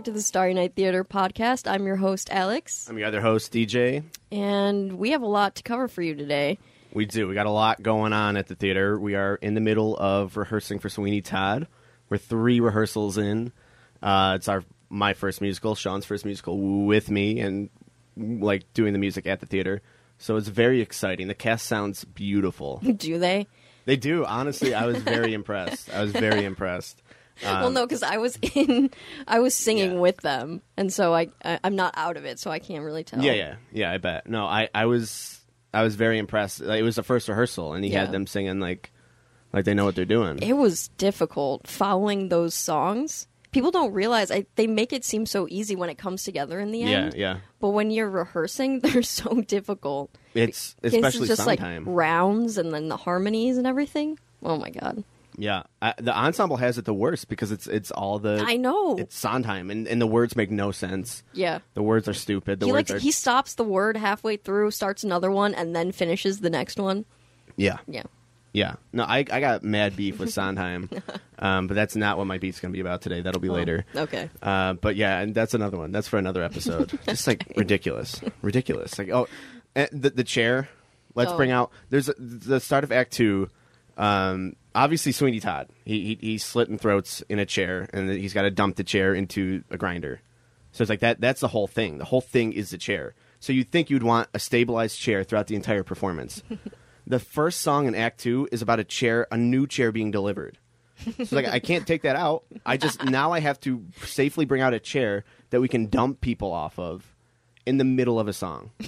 Back to the Starry Night Theater podcast. I'm your host Alex, I'm your other host, DJ. and we have a lot to cover for you today. We do. We got a lot going on at the theater. We are in the middle of rehearsing for Sweeney Todd. We're three rehearsals in. Uh, it's our my first musical, Sean's first musical with me, and like doing the music at the theater. So it's very exciting. The cast sounds beautiful. Do they? They do. Honestly, I was very impressed. I was very impressed. Well, no, because I was in, I was singing Um, Yeah. with them, and so I, I I'm not out of it, so I can't really tell. Yeah, yeah, yeah. I bet. No, I, I was, I was very impressed. Like, it was the first rehearsal, and he Yeah. had them singing like, like they know what they're doing. It was difficult following those songs. People don't realize I, they make it seem so easy when it comes together in the end. yeah. Yeah. But when you're rehearsing, they're so difficult. It's It's especially just sometime. like rounds and then the harmonies and everything. Oh my god! Yeah, I, the ensemble has it the worst because it's it's all the I know. it's Sondheim, and, and the words make no sense. yeah. The words are stupid. The he words like are he stops the word halfway through, starts another one, and then finishes the next one. yeah, Yeah. yeah. No, I I got mad beef with Sondheim, um, but that's not what my beef's going to be about today. That'll be later. Okay. Uh, but yeah, and that's another one. That's for another episode. Just like ridiculous, ridiculous. Like oh, and the the chair. Let's Oh. bring out. There's a, the start of Act Two. Um, obviously Sweeney Todd. He, he he's slitting throats in a chair, and he's got to dump the chair into a grinder. So it's like that. That's the whole thing. The whole thing is the chair. So you'd think you'd want a stabilized chair throughout the entire performance. the first song in Act Two is about a chair, a new chair being delivered. So like I can't take that out. I just now I have to safely bring out a chair that we can dump people off of in the middle of a song.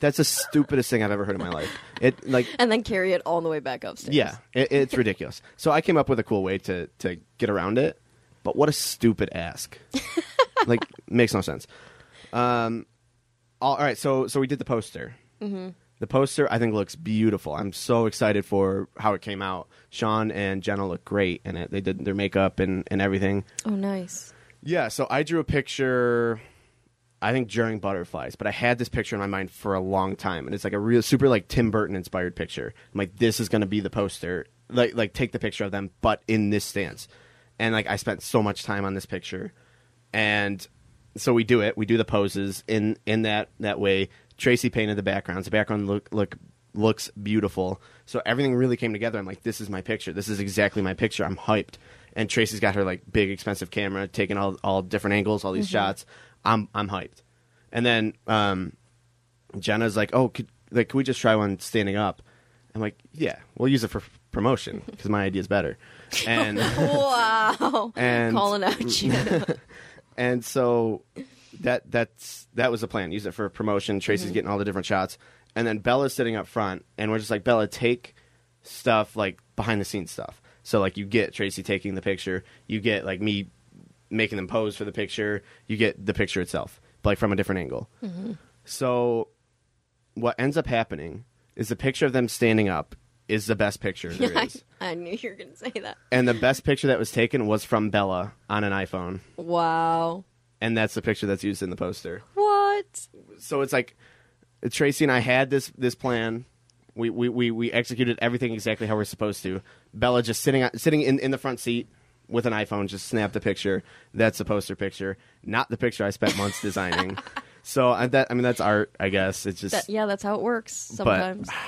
That's the stupidest thing I've ever heard in my life. It like And then carry it all the way back upstairs. yeah, it, it's ridiculous. So I came up with a cool way to to get around it. But what a stupid ask. like makes no sense. Um all, all right, so so we did the poster. Mm-hmm. The poster I think looks beautiful. I'm so excited for how it came out. Sean and Jenna look great in it. They did their makeup and, and everything. Oh, nice. Yeah, so I drew a picture I think during Butterflies, but I had this picture in my mind for a long time and it's like a real super like Tim Burton inspired picture. I'm like this is going to be the poster. Like like take the picture of them but in this stance. And like I spent so much time on this picture. And so we do it. We do the poses in in that that way. Tracy painted the backgrounds. The background look look looks beautiful. So everything really came together. I'm like, this is my picture. This is exactly my picture. I'm hyped. And Tracy's got her like big expensive camera, taking all all different angles, all these mm-hmm. shots. I'm I'm hyped. And then um, Jenna's like, oh, could, like, can we just try one standing up? I'm like, yeah, we'll use it for promotion because my idea is better. And Wow. and Calling out you. and so that that's that was the plan. Use it for promotion. Tracy's getting all the different shots, and then Bella's sitting up front, and we're just like, Bella, take stuff like behind the scenes stuff. So like you get Tracy taking the picture, you get like me making them pose for the picture, you get the picture itself, but like from a different angle. So what ends up happening is the picture of them standing up is the best picture there I, is. I knew you were going to say that. And the best picture that was taken was from Bella on an iPhone. Wow. And that's the picture that's used in the poster. What? So it's like Tracy and I had this this plan. We we, we, we executed everything exactly how we're supposed to. Bella just sitting sitting in, in the front seat with an iPhone, just snap the picture. That's the poster picture, not the picture I spent months designing. So I, that I mean that's art, I guess. It's just That, yeah, that's how it works sometimes.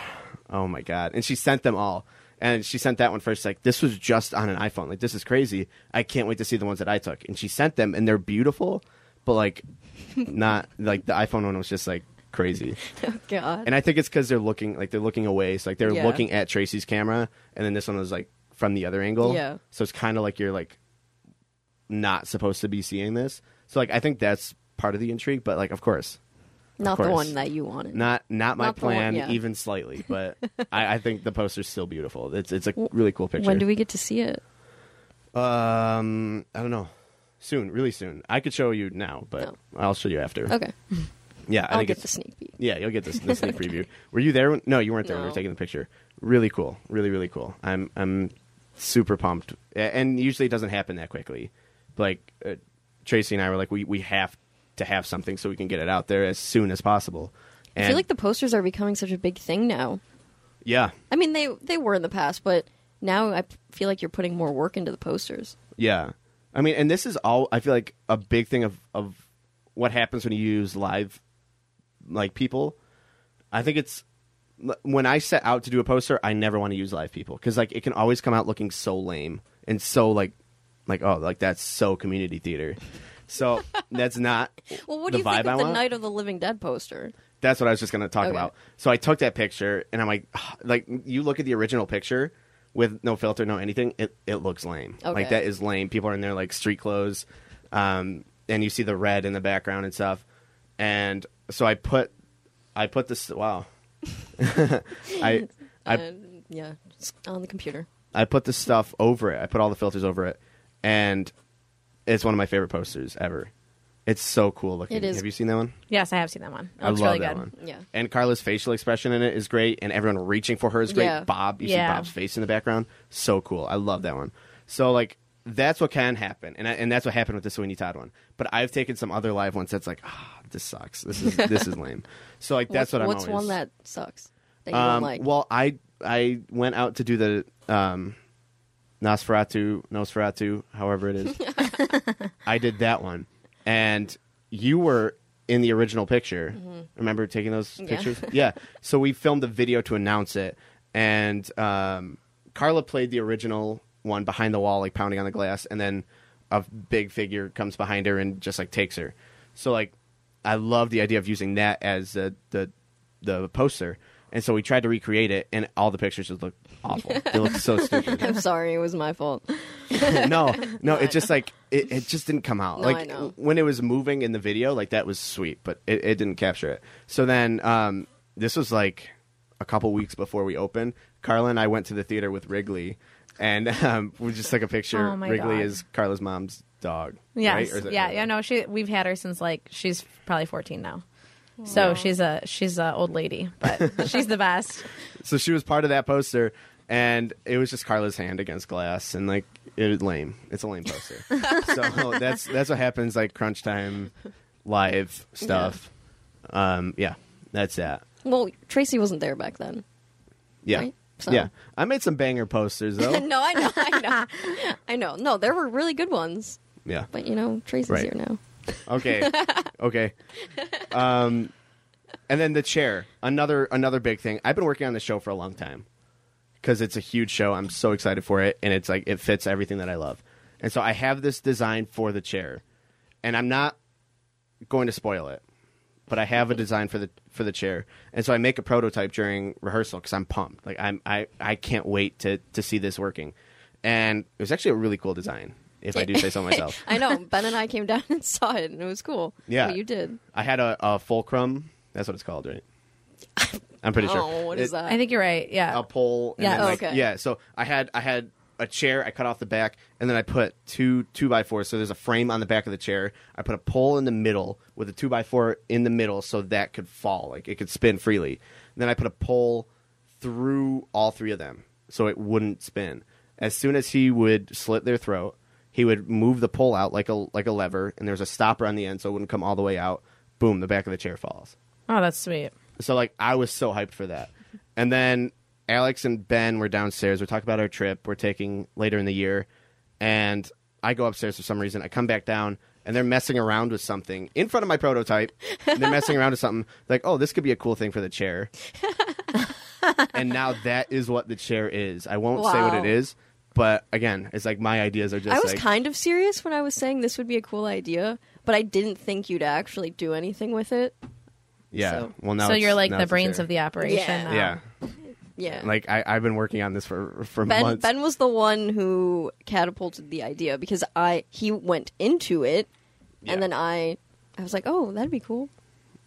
Oh my god! And she sent them all, And she sent that one first. Like this was just on an iPhone. Like this is crazy. I can't wait to see the ones that I took. And she sent them, and they're beautiful, but like not like the iPhone one was just like crazy. Oh God. And I think it's because they're looking like they're looking away. So like they're Yeah. looking at Tracy's camera, and then this one was like from the other angle. Yeah. So it's kind of like you're like not supposed to be seeing this. So like I think that's part of the intrigue. But like of course, Not the course. one that you wanted. not not my Not the one, plan yeah. even slightly. But I, I think the poster's still beautiful. It's it's a really cool picture. When do we get to see it? Um, I don't know. Soon, really soon. I could show you now, but No. I'll show you after. Okay, Yeah, I I'll think get the sneak peek. Yeah, you'll get this the sneak preview. Were you there? When, no, you weren't there when we No. were taking the picture. Really cool. Really, really cool. I'm I'm super pumped. And usually it doesn't happen that quickly. Like uh, Tracy and I were like, we we have to have something so we can get it out there as soon as possible. And I feel like the posters are becoming such a big thing now. yeah, I mean, they they were in the past, but now I feel like you're putting more work into the posters. yeah. I mean, and this is all. I feel like a big thing of of what happens when you use live like people. I think it's when I set out to do a poster, I never want to use live people because like it can always come out looking so lame and so like like oh like that's so community theater. So that's not Well, what do you think I of the want. Night of the Living Dead poster? That's what I was just going to talk Okay. about. So I took that picture and I'm like, like you look at the original picture with no filter, no anything, it it looks lame. Okay. Like that is lame. People are in their like street clothes, um, and you see the red in the background and stuff. And so I put, I put this. Wow, I I Uh, yeah, just on the computer. I put the stuff over it. I put all the filters over it, and it's one of my favorite posters ever. It's so cool looking. It is. Have you seen that one? Yes, I have seen that one. It I looks love really that good. one. Yeah. And Carla's facial expression in it is great, and everyone reaching for her is great. Yeah. Bob, you Yeah. see Bob's face in the background, so cool. I love that one. So like that's what can happen, and I, and that's what happened with the Sweeney Todd one. But I've taken some other live ones that's like, ah, this sucks. This is this is lame. So like that's what's, what I'm What's always. one that sucks that you um, don't like? Well, I I went out to do the um, Nosferatu, Nosferatu, however it is. I did that one, and you were in the original picture. Remember taking those Mm-hmm. Yeah. pictures? yeah. So we filmed the video to announce it, and um, Carla played the original one behind the wall, like pounding on the glass, and then a big figure comes behind her and just like takes her. So like, I love the idea of using that as the the the poster. And so we tried to recreate it, and all the pictures just look awful. they look so stupid. I'm sorry, it was my fault. no, no, it just like it, it just didn't come out. No, like when it was moving in the video, like that was sweet, but it, it didn't capture it. So then um, this was like a couple weeks before we opened. Carla and I went to the theater with Wrigley, and um, we just took a picture. Oh, my Wrigley God. is Carla's mom's dog. Yes, right? Or is yeah, yeah. No, she. We've had her since like she's probably fourteen now. So she's a she's a old lady, but she's the best. So she was part of that poster, and it was just Carla's hand against glass, and like it was lame. It's a lame poster. so that's that's what happens like crunch time, live stuff. Um, yeah, that's that. Well, Tracy wasn't there back then. Yeah, Right? So- yeah. I made some banger posters though. no, I know, I know, I know. No, there were really good ones, yeah. but you know, Tracy's Right. here now. Okay. okay. Um, and then the chair, another another big thing. I've been working on the show for a long time because it's a huge show. I'm so excited for it, and it's like it fits everything that I love. And so I have this design for the chair, and I'm not going to spoil it, but I have a design for the for the chair. And so I make a prototype during rehearsal because I'm pumped. Like I'm I I can't wait to to see this working. And it was actually a really cool design, if I do say so myself. I know. Ben and I came down and saw it, and it was cool. Yeah. what you did. I had a, a fulcrum. That's what it's called, right? I'm pretty sure. Oh, what is It- that? I think you're right. Yeah. A pole. And Yeah. then, Oh, like, okay. Yeah. So I had I had a chair. I cut off the back, and then I put two two by fours. So there's a frame on the back of the chair. I put a pole in the middle with a two by four in the middle, so that could fall, like it could spin freely. And then I put a pole through all three of them, so it wouldn't spin. As soon as he would slit their throat, he would move the pole out like a like a lever, and there's a stopper on the end, so it wouldn't come all the way out. Boom! The back of the chair falls. Oh, that's sweet. So like I was so hyped for that. And then Alex and Ben were downstairs. We're talking about our trip we're taking later in the year. And I go upstairs for some reason. I come back down and they're messing around with something in front of my prototype. And they're messing around with something like, oh, this could be a cool thing for the chair. and now that is what the chair is. I won't say what it is, but again, it's like my ideas are just I was like kind of serious when I was saying this would be a cool idea, but I didn't think you'd actually do anything with it. yeah. so- well, now so it's- you're like the brains chair. of the operation. Yeah. now. Yeah, Yeah. like I, I've been working on this for for Ben months. Ben was the one who catapulted the idea because I he went into it Yeah. and then I I was like, "Oh, that'd be cool."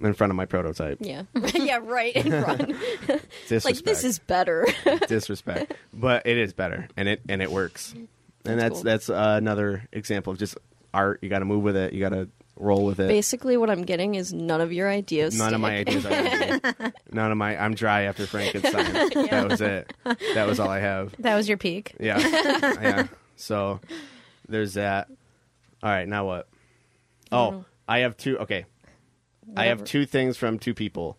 in front of my prototype. Yeah. yeah, right in front. Like this is better. disrespect, but it is better, and it and it works. And That's that's cool. that's uh, another example of just art. You got to move with it. You got to roll with it. Basically what I'm getting is none of your ideas. None of my ideas are. None of my. I'm dry after Frankenstein. That was it. That was all I have. That was your peak. Yeah, yeah. So there's that. All right, now what? Oh, I have two. Okay, I have two things from two people.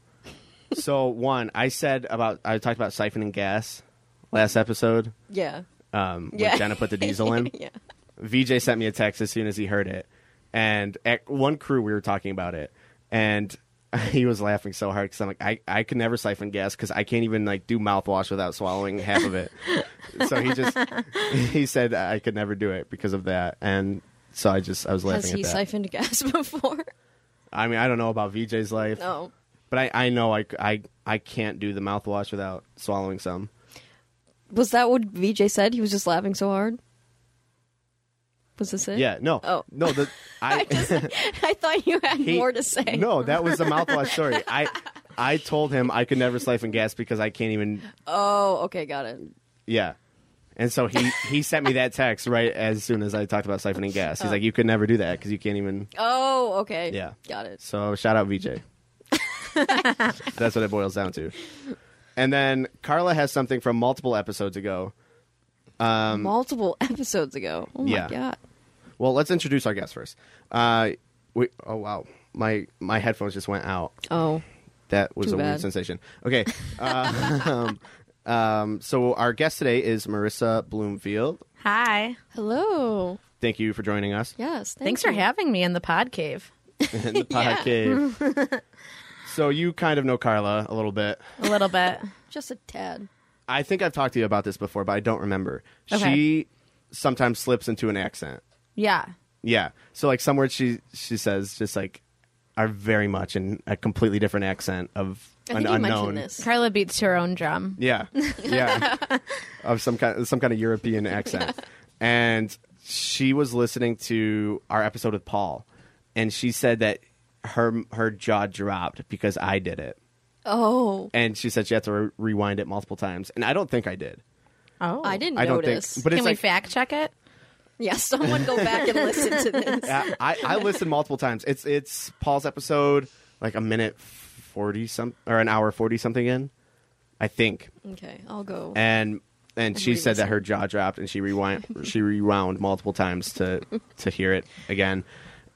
So one, I said about I talked about siphoning gas last episode. Yeah. Um, when Yeah. Jenna put the diesel in. yeah. VJ sent me a text as soon as he heard it, and at one crew we were talking about it, and he was laughing so hard because I'm like, I, I could never siphon gas because I can't even like do mouthwash without swallowing half of it. so he just he said I could never do it because of that, and so I just I was laughing Has he siphoned gas before? I mean I don't know about VJ's life, No. but I, I know I, I I can't do the mouthwash without swallowing some. Was that what VJ said? He was just laughing so hard. Was this it? Yeah, no, Oh. no, the I. I thought you had He- more to say. No, that was the mouthwash story. I I told him I could never siphon gas because I can't even. Oh, okay, got it. Yeah, and so he he sent me that text right as soon as I talked about siphoning gas. He's Oh. like, "You could never do that because you can't even." Oh, okay. Yeah. Got it. So shout out VJ. That's what it boils down to. And then Carla has something from multiple episodes ago. Um, multiple episodes ago. Oh my yeah. god. Well, let's introduce our guest first. Uh, we, oh wow, my my headphones just went out. Oh. That was Too a weird sensation. Okay. Uh, um, um, so our guest today is Marissa Bloomfield. Hi. Hello. Thank you for joining us Yes. thank Thanks for you. having me in the pod cave. in the pod cave. so you kind of know Carla a little bit. A little bit. Just a tad. I think I've talked to you about this before, but I don't remember. Okay. She sometimes slips into an accent. Yeah. Yeah. So like some words she she says just like are very much in a completely different accent of I an think you unknown. mentioned this. Carla beats her own drum. Yeah, yeah, of some kind, some kind of European accent. And she was listening to our episode with Paul, and she said that her her jaw dropped because I did it, Oh. and she said she had to re- rewind it multiple times, and I don't think I did. Oh. I didn't I don't notice. think, but Can it's we like fact check it? Yeah, someone go back and listen to this. I, I, I listened multiple times. It's it's Paul's episode, like a minute forty some or an hour forty something in, I think. Okay, I'll go. and and she said that her jaw dropped and she rewind she rewound multiple times to to hear it again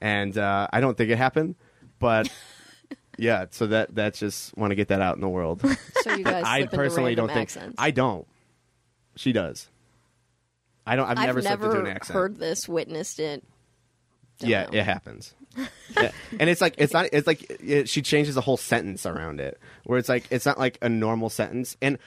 and uh, i don't think it happened but yeah so that that's just want to get that out in the world so you guys i slip into personally don't think accents. i don't she does i don't i've, I've never an never accent heard this, witnessed it. Don't yeah, know. it happens. Yeah. And it's like it's not it's like it, she changes a whole sentence around it where it's like it's not like a normal sentence. And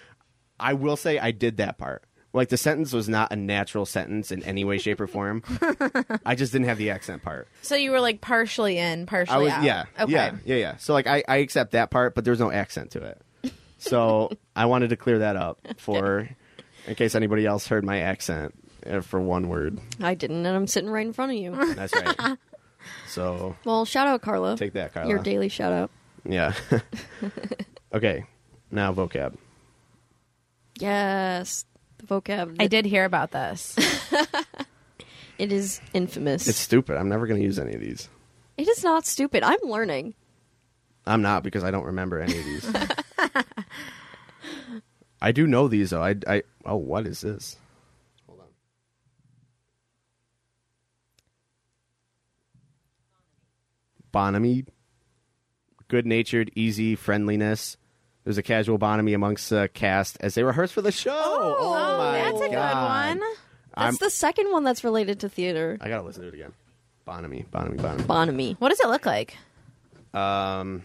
I will say I did that part. Like the sentence was not a natural sentence in any way, shape, or form. I just didn't have the accent part. So you were like partially in, partially I was out. yeah, Okay. yeah, yeah, yeah. So like I, I accept that part, but there's no accent to it. So I wanted to clear that up for in case anybody else heard my accent Uh, for one word. I didn't, and I'm sitting right in front of you. That's right. so well, shout out, Carla. take that, Carla. Your daily shout out. Yeah. okay. Now vocab. Yes, the vocab. I did hear about this. It is infamous. It's stupid. I'm never going to use any of these. it is not stupid. I'm learning. I'm not because I don't remember any of these. I do know these though. I I oh what is this? Hold on. Bonhomie. Good natured, easy, friendliness. There's a casual bonhomie amongst the cast as they rehearse for the show. Oh, my that's a good God. one. That's I'm- the second one that's related to theater. I gotta listen to it again. Bonhomie, bonhomie, bonhomie. Bonhomie. What does it look like? Um,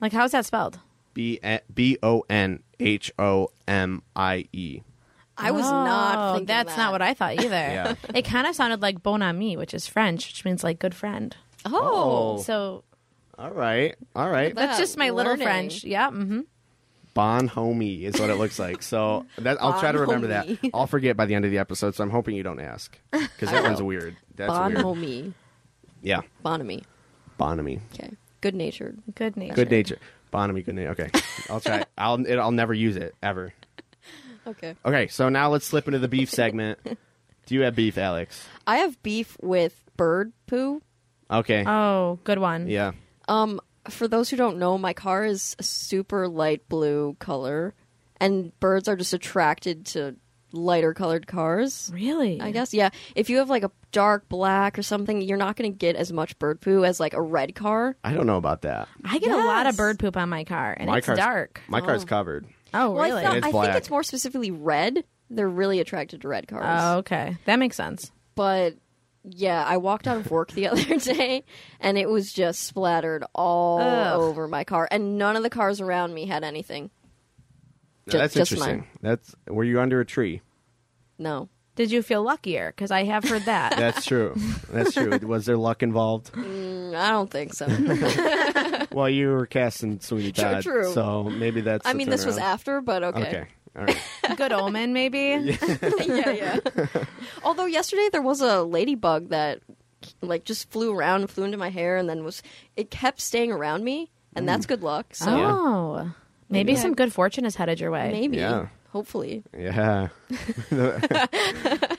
Like how's that spelled? B B O N H O M I E. I was not Oh, thinking That's that. not what I thought either. Yeah. It kind of sounded like bon ami, which is French, which means like good friend. Oh, Oh. So All right, all right. that's that just my little learning. French. Yeah. Mm-hmm. Bon homie is what it looks like. So that I'll try to Bon remember that. homie. I'll forget by the end of the episode. So I'm hoping you don't ask because that one's weird. That's bon weird. homie, Yeah, bonamy. bonamy, Okay, good natured. Good nature. good nature. Bonamy, good nature. Okay, I'll try. I'll it, I'll never use it ever. Okay, Okay, so now let's slip into the beef segment. Do you have beef, Alex? I have beef with bird poo. Okay. Oh, good one. yeah. Um, for those who don't know, my car is a super light blue color, and birds are just attracted to lighter colored cars. Really? I guess, yeah. If you have like a dark black or something, you're not going to get as much bird poo as like a red car. I don't know about that. I get a lot of bird poop on my car, and my it's car's dark. My car's Oh. covered. Oh, Well, really? I, thought- It's I black. think it's more specifically red. They're really attracted to red cars. oh, okay. That makes sense. But yeah, I walked out of work the other day and it was just splattered all Ugh. over my car, and none of the cars around me had anything. Now, Ju- that's just interesting. mine. That's were you under a tree? No. Did you feel luckier? Because I have heard that. That's true. That's true. Was there luck involved? Mm, I don't think so. well, you were casting Sweeney True, Todd, true. so maybe that's. I the mean, this was turnaround. after, but okay. Okay. All right. good omen, maybe. yeah, yeah. Although yesterday there was a ladybug that like just flew around and flew into my hair and then was it kept staying around me and that's good luck. So Oh, maybe Maybe I- some good fortune is headed your way. maybe Yeah. hopefully. Yeah.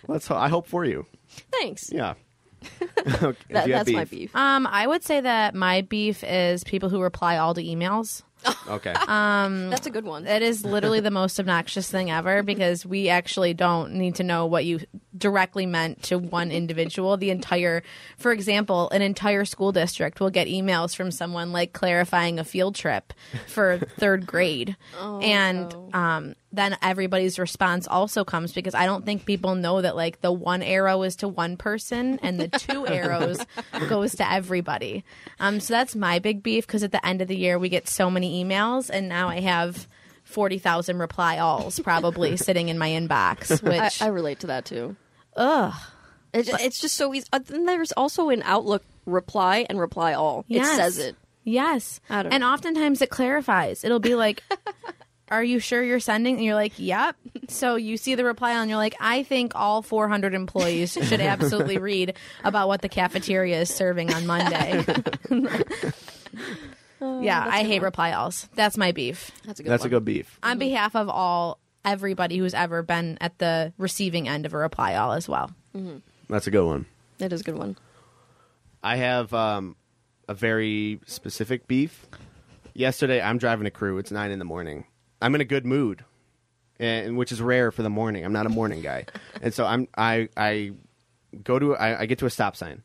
Let's. ho- I hope for you. Thanks. Yeah. Okay, That, do you have that's my beef. Um, I would say that my beef is people who reply all to emails. Okay. That's a good one. It is literally the most obnoxious thing ever because we actually don't need to know what you directly meant to one individual. The entire, for example, an entire school district will get emails from someone like clarifying a field trip for third grade. and no. um, then everybody's response also comes because I don't think people know that like the one arrow is to one person and the two arrows goes to everybody. Um, so that's my big beef because at the end of the year we get so many emails and now I have forty thousand reply alls probably sitting in my inbox. Which I relate to that too. ugh, It, it's just so easy. Uh, then there's also in Outlook reply and reply all. Yes. It says it. yes, I don't and know. oftentimes it clarifies. It'll be like. Are you sure you're sending? And you're like, yep. So you see the reply and you're like, I think all 400 employees should absolutely read about what the cafeteria is serving on Monday. yeah, I hate reply alls. That's my beef. That's a good That's one. a good beef. On behalf of all everybody who's ever been at the receiving end of a reply all as well. That's a good one. It is a good one. I have um, a very specific beef. Yesterday, I'm driving a crew. It's nine in the morning. I'm in a good mood, and which is rare for the morning. I'm not a morning guy, and so I'm I I go to I, I get to a stop sign,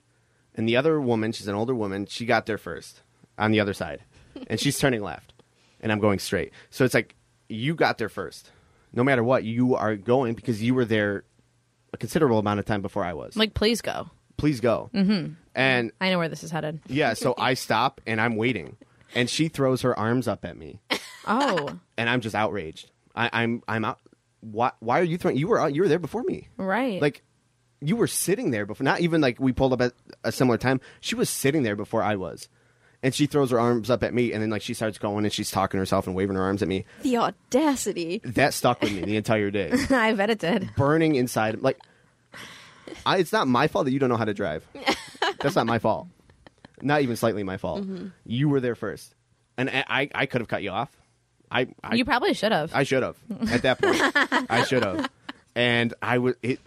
and the other woman, she's an older woman, she got there first on the other side, and she's turning left, and I'm going straight. So it's like you got there first. No matter what, you are going because you were there a considerable amount of time before I was. Like, please go. please go. Mm-hmm. And I know where this is headed. yeah, so I stop and I'm waiting, and she throws her arms up at me, Oh, and I'm just outraged. I, I'm I'm out. Why why are you throwing? You were out, you were there before me. right. Like you were sitting there before. Not even like we pulled up at a similar time. She was sitting there before I was, and she throws her arms up at me, and then like she starts going and she's talking to herself and waving her arms at me. The audacity. That stuck with me the entire day, I bet it did. burning inside. Like I, it's not my fault that you don't know how to drive. That's not my fault. Not even slightly my fault. You were there first, and I I, I could have cut you off. I, I you probably should have. I should have at that point. I should have, and I was it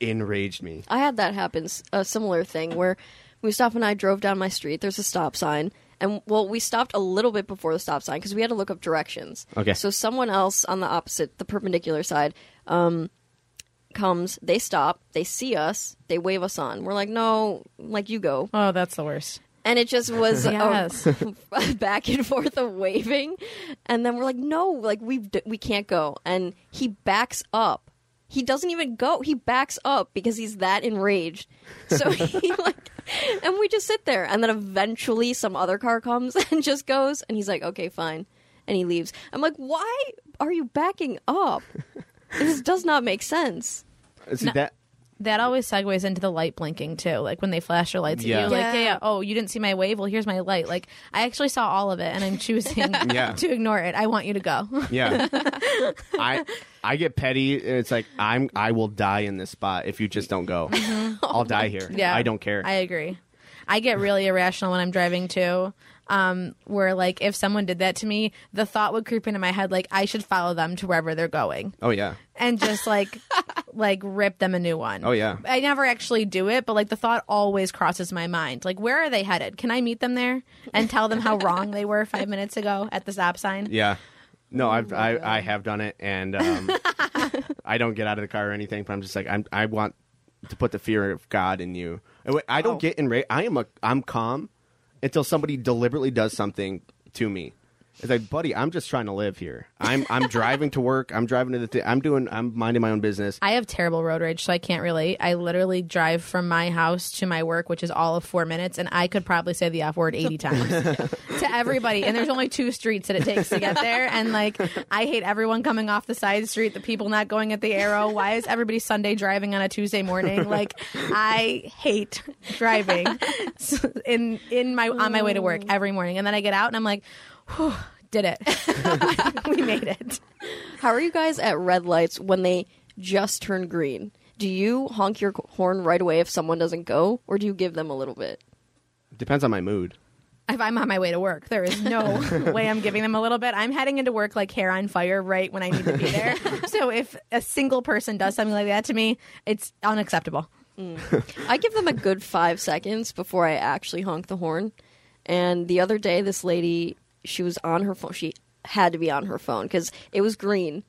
enraged me. I had that happen, s- a similar thing where Mustafa and I drove down my street. There's a stop sign, and well, we stopped a little bit before the stop sign because we had to look up directions. Okay. So someone else on the opposite, the perpendicular side, um, comes. They stop. They see us. They wave us on. We're like, no, like you go. oh, that's the worst. And it just was Yes. a back and forth of waving, and then we're like, no, like we we can't go. And he backs up. He doesn't even go. He backs up because he's that enraged. So he like, and we just sit there, and then eventually some other car comes and just goes, and he's like, okay, fine. and he leaves. I'm like, why are you backing up? This does not make sense. Uh, see that That always segues into the light blinking too. Like when they flash their lights Yeah. at you, like yeah, Yeah. yeah. Oh, you didn't see my wave? Well, here's my light. Like I actually saw all of it, and I'm choosing Yeah. to ignore it. I want you to go. Yeah. I I get petty. It's like I'm I will die in this spot if you just don't go. Mm-hmm. I'll die here. Yeah, I don't care. I agree. I get really irrational when I'm driving too. Um, where like if someone did that to me, the thought would creep into my head like I should follow them to wherever they're going oh yeah. and just like like rip them a new one. Oh yeah. I never actually do it, but like the thought always crosses my mind. Like, where are they headed? Can I meet them there and tell them how wrong they were five minutes ago at the stop sign? Yeah. No, I've I, I have done it and um, I don't get out of the car or anything, but I'm just like I'm I want to put the fear of God in you. I- I Oh. don't get enraged. I am a I'm calm until somebody deliberately does something to me. It's like, buddy, I'm just trying to live here. I'm I'm driving to work. I'm driving to the. Th- I'm doing. I'm minding my own business. I have terrible road rage, so I can't relate. I literally drive from my house to my work, which is all of four minutes, and I could probably say the F word 80 times to everybody. And there's only two streets that it takes to get there. And like, I hate everyone coming off the side street, the people not going at the arrow. Why is everybody Sunday driving on a Tuesday morning? Like, I hate driving in in my on my way to work every morning. And then I get out and I'm like, Whew, did it. we made it. How are you guys at red lights when they just turn green? Do you honk your horn right away if someone doesn't go, or do you give them a little bit? Depends on my mood. if I'm on my way to work. There is no way I'm giving them a little bit. I'm heading into work like hair on fire right when I need to be there. so if a single person does something like that to me, it's unacceptable. Mm. I give them a good five seconds before I actually honk the horn. And the other day, this lady, she was on her phone. She had to be on her phone because it was green.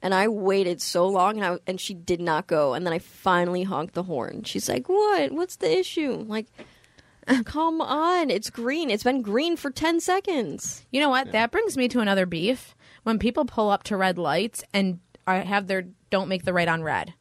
And I waited so long, and I and she did not go. And then I finally honked the horn. She's like, "What? What's the issue?" I'm like, come on, it's green. It's been green for ten seconds. You know what? That brings me to another beef. When people pull up to red lights and are, have their don't make the right on red.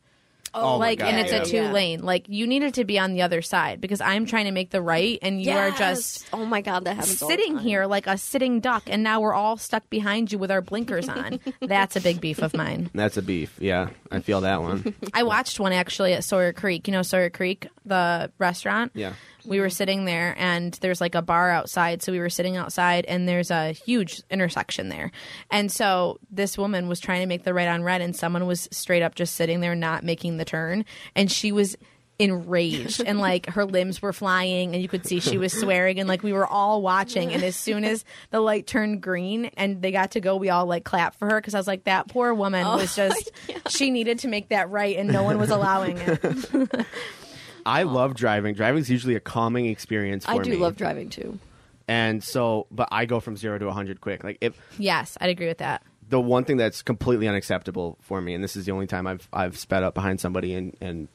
Oh, oh, my like God, and it's yeah. a two lane. Like you needed to be on the other side because I'm trying to make the right and you are just oh my god, that happens all sitting here like a sitting duck and now we're all stuck behind you with our blinkers on. That's a big beef of mine. That's a beef. Yeah, I feel that one. I watched one actually at Sawyer Creek. You know Sawyer Creek, the restaurant? Yeah. We were sitting there and there's like a bar outside. So we were sitting outside and there's a huge intersection there. And so this woman was trying to make the right on red and someone was straight up just sitting there not making the turn. And she was enraged and like her limbs were flying and you could see she was swearing and like we were all watching and as soon as the light turned green and they got to go we all like clapped for her because i was like that poor woman oh was just she needed to make that right and no one was allowing it I oh. love driving. Driving is usually a calming experience for I do me. love driving too. and so, but I go from zero to hundred quick. Like if yes i'd agree with that the one thing that's completely unacceptable for me, and this is the only time I've I've sped up behind somebody and and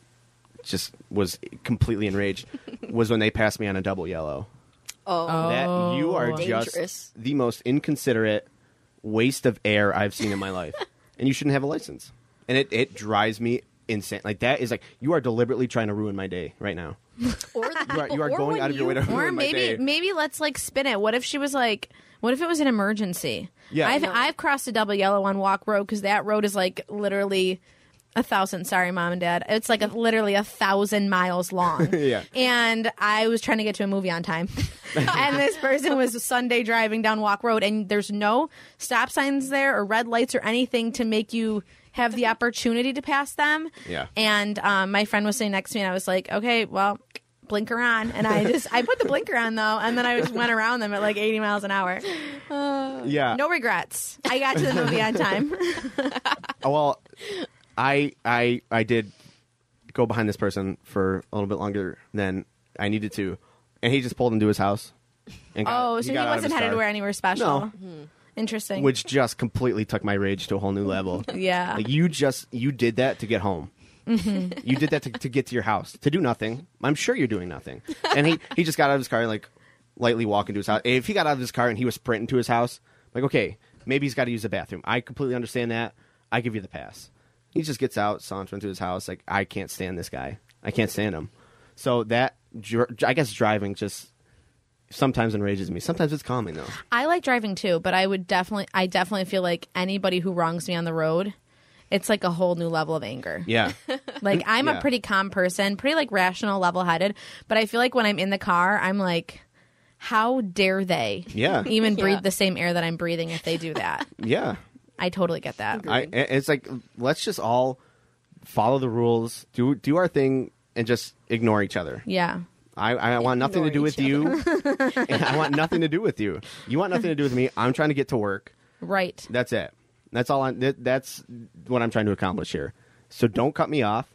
just was completely enraged, was when they passed me on a double yellow. Oh, That you are Dangerous. just the most inconsiderate waste of air I've seen in my life, and you shouldn't have a license. And it it drives me insane. Like that is like you are deliberately trying to ruin my day right now. or You are, you are or going out of your way to or ruin my maybe day. maybe let's like spin it what if she was like what if it was an emergency Yeah. i've No. i've crossed a double yellow on Walck Road because that road is like literally a thousand sorry mom and dad it's like a, literally a thousand miles long Yeah. and i was trying to get to a movie on time and this person was sunday driving down Walck Road and there's no stop signs there or red lights or anything to make you have the opportunity to pass them Yeah. and um, my friend was sitting next to me and i was like okay well blinker on and i just i put the blinker on though and then i just went around them at like 80 miles an hour yeah. no regrets i got to the movie on time Oh, well, I I I did go behind this person for a little bit longer than I needed to, and he just pulled into his house. And got- oh so he, got out of wasn't headed car, to where anywhere special No. Interesting which just completely took my rage to a whole new level. yeah Like you just you did that to get home. Mm-hmm. You did that to, to get to your house to do nothing. I'm sure you're doing nothing. And he he just got out of his car and like lightly walking into his house. If he got out of his car and he was sprinting to his house, like okay, maybe he's got to use the bathroom. I completely understand that. I give you the pass. He just gets out, sauntering to his house. Like I can't stand this guy. I can't stand him. So that I guess driving just sometimes enrages me. Sometimes it's calming though. I like driving too, but I would definitely, I definitely feel like anybody who wrongs me on the road, it's like a whole new level of anger. Yeah. Like I'm Yeah. a pretty calm person, pretty like rational, level headed, but I feel like when I'm in the car, I'm like, how dare they Yeah. even breathe Yeah. the same air that I'm breathing if they do that? yeah. I totally get that. I, it's like let's just all follow the rules, do do our thing, and just ignore each other. Yeah. I, I want nothing to do with each you. I want nothing to do with you. You want nothing to do with me. I'm trying to get to work. Right. That's it. That's all. I, that, that's what I'm trying to accomplish here. So don't cut me off.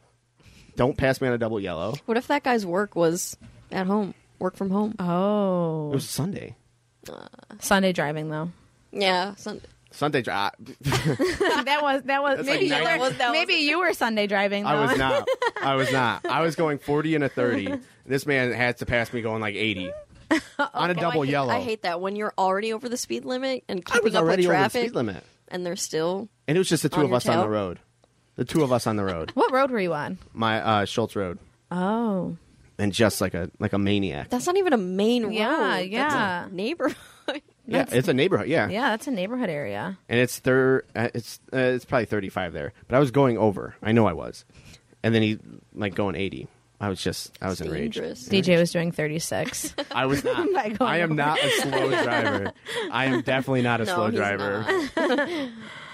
Don't pass me on a double yellow. What if that guy's work was at home, work from home? Oh. It Oh. was Sunday. Uh. Sunday driving though. Yeah, Sun- Sunday. drive. That was that was That's maybe like you were, That was- that was- maybe you were Sunday driving though. I was not. I was not. I was going 40 and a 30. This man had to pass me going like 80 on a Okay, double I hate, yellow. I hate that when you're already over the speed limit and I was keeping up with already over the traffic, speed limit, and they're still. and it was just the two On of your us on the road. The two of us on the road. What road were you on? My uh, Schultz Road, Oh. and just like a like a maniac. That's not even a main road. Yeah, That's yeah. a neighborhood. yeah, it's a neighborhood. Yeah, Yeah, that's a neighborhood area. and it's thir- uh, it's uh, it's probably 35 there. But I was going over. I know I was, and then he like going 80. I was just I was It's enraged. dangerous. DJ was doing 36. I was not. Going I am over. not a slow driver. I am definitely not a No, slow he's driver.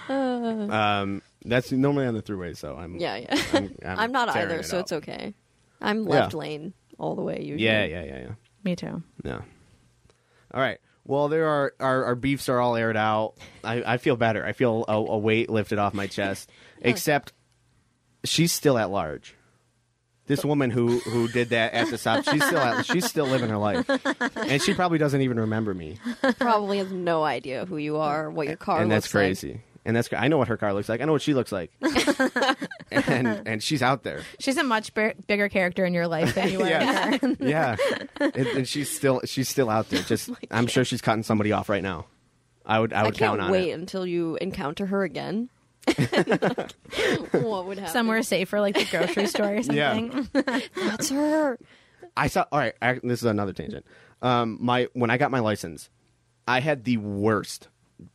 um, that's normally on the throughway, so I'm. Yeah, yeah. I'm, I'm, I'm not tearing either, it so up. it's okay. I'm left Yeah. lane all the way usually. Yeah, yeah, yeah, yeah. Me too. Yeah. All right. Well, there are our, our beefs are all aired out. I, I feel better. I feel a, a weight lifted off my chest. Except she's still at large. This woman who who did that at the stop, she's still at, she's still living her life, and she probably doesn't even remember me. Probably has no idea who you are, what your car and that's looks like. crazy. And that's I know what her car looks like. I know what she looks like. and and she's out there. She's a much bi- bigger character in your life than you are. Yeah. yeah, and, and she's still she's still out there. Just I'm sure she's cutting somebody off right now. I would I I would count can't on wait it. until you encounter her again. what would happen? Somewhere safer, like the grocery store or something. Yeah. That's her. I saw. All right, I, this is another tangent. Um, my when I got my license, I had the worst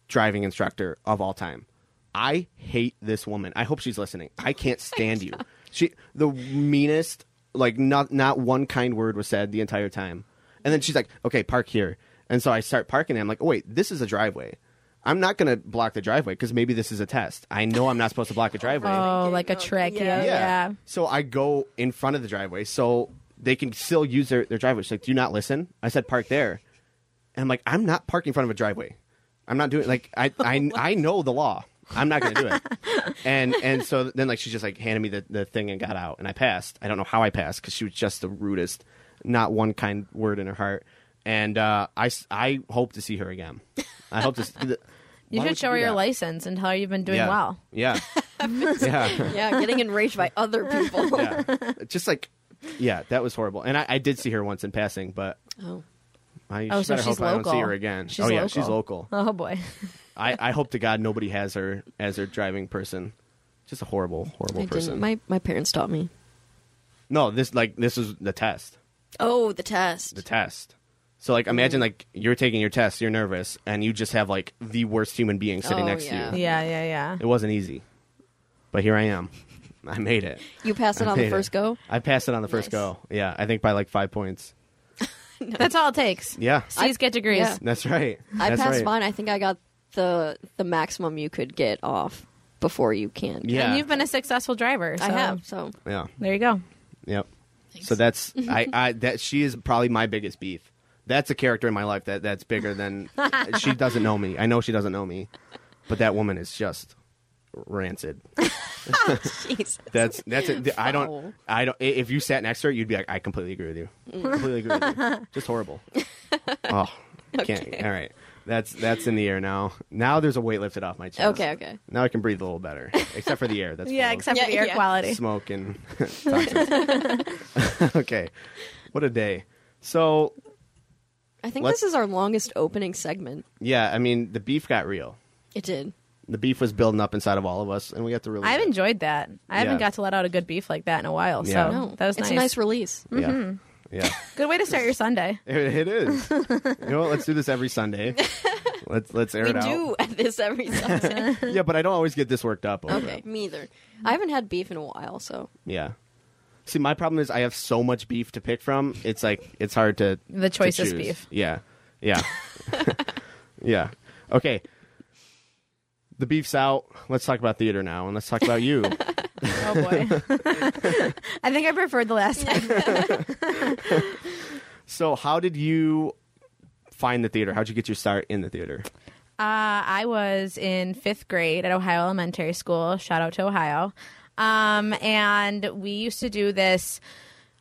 driving instructor of all time. I hate this woman. I hope she's listening. I can't stand you. She the meanest. Like not not one kind word was said the entire time. And then she's like, "Okay, park here." And so I start parking. And I'm like, "Oh wait, this is a driveway. I'm not going to block the driveway because maybe this is a test. I know I'm not supposed to block a driveway." Oh, like a trick. Yeah. Yeah. Yeah. So I go in front of the driveway so they can still use their, their driveway. She's like, Do you not listen? I said, Park there. And I'm like, I'm not parking in front of a driveway. I'm not doing like I I, I know the law. I'm not going to do it. and and so then like she just like handed me the, the thing and got out and I passed. I don't know how I passed because she was just the rudest, not one kind word in her heart. And uh, I s- I hope to see her again. I hope to. s- You should show do her your that? license and tell her you've been doing yeah. well. Yeah. yeah. Yeah, getting enraged by other people. yeah. Just like, yeah, that was horrible. And I, I did see her once in passing, but Oh. I Oh, so better hope I don't see local. her again. She's oh yeah, local. she's local. Oh boy. I, I hope to God nobody has her as their driving person. Just a horrible, horrible I person. didn't. My my parents taught me. no, this like this is the test. Oh, the test. The test. So like imagine like you're taking your test, you're nervous, and you just have like the worst human being sitting Oh, next yeah. to you. Yeah. Yeah. Yeah. It wasn't easy. But here I am. I made it. You passed it I on the first go. I passed it on the first go. Yeah, I think by like five points. That's all it takes. Yeah. C's get degrees. yeah. That's right. I That's passed right. mine. I think I got the the maximum you could get off before you can. Yeah. And you've been a successful driver. I have. So Yeah. There you go. Yep. So that's I, I that she is probably my biggest beef. That's a character in my life that that's bigger than she doesn't know me. I know she doesn't know me, but that woman is just rancid. Oh, jeez. That's that's it. I don't Foul. I don't. If you sat next to her, you'd be like, I completely agree with you. Mm. Completely agree with you. Just horrible. Oh, can't. All right. That's that's in the air now. Now there's a weight lifted off my chest. Okay, okay. Now I can breathe a little better, except for the air. That's Yeah. full of- Except Yeah, for the air yeah. quality. smoke and toxins. okay, what a day. So I think this is our longest opening segment. yeah, I mean the beef got real. It did. The beef was building up inside of all of us, and we got to really. I've enjoyed that. I haven't Yeah. got to let out a good beef like that in a while. Yeah. So No, that was it's nice. a nice release. Yeah, mm-hmm. Yeah, Good way to start your Sunday. it, it is. you know what? Let's do this every Sunday. Let's let's air We it out. do this every Sunday. Yeah, but I don't always get this worked up. Over okay, me either. I haven't had beef in a while, so Yeah. See, my problem is I have so much beef to pick from. It's like it's hard to The to choice is choose. beef. Yeah, yeah, yeah. Okay. The beef's out. Let's talk about theater now, and let's talk about you. Oh boy. I think I preferred the last time. so, how did you find the theater? How'd you get your start in the theater? Uh, I was in fifth grade at Ohio Elementary School. Shout out to Ohio. Um, and we used to do this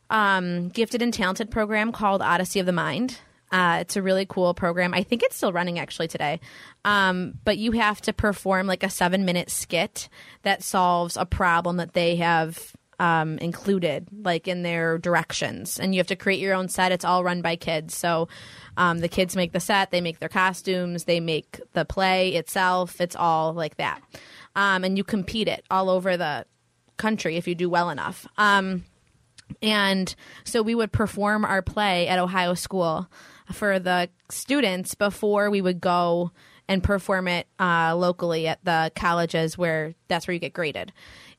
um, gifted and talented program called Odyssey of the Mind. Uh, it's a really cool program. I think it's still running actually today. Um, but you have to perform like a seven minute skit that solves a problem that they have um, included, like in their directions. And you have to create your own set. It's all run by kids. So um, the kids make the set, they make their costumes, they make the play itself. It's all like that. Um, and you compete it all over the country if you do well enough. Um, and so we would perform our play at Ohio School for the students before we would go and perform it uh, locally at the colleges where that's where you get graded.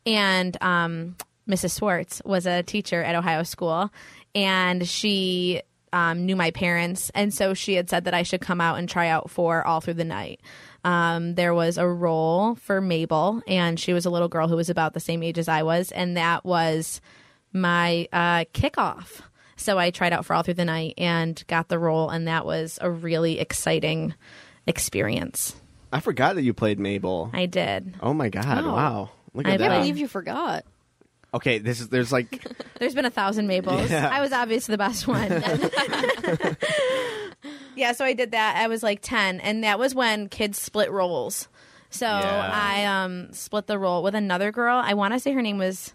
And um, Mrs. Swartz was a teacher at Ohio School, and she um, knew my parents, and so she had said that I should come out and try out for All Through the Night. Um, there was a role for Mabel, and she was a little girl who was about the same age as I was, and that was my uh, kickoff. So I tried out for All Through the Night and got the role, and that was a really exciting experience. I forgot that you played Mabel. I did. oh my god! Wow. Wow, look I at I can't that. believe you forgot. Okay, this is there's like There's been a thousand Mabels. Yeah. I was obviously the best one. yeah, so I did that. I was like 10, and that was when kids split roles. So Yeah. I um, split the role with another girl. I want to say her name was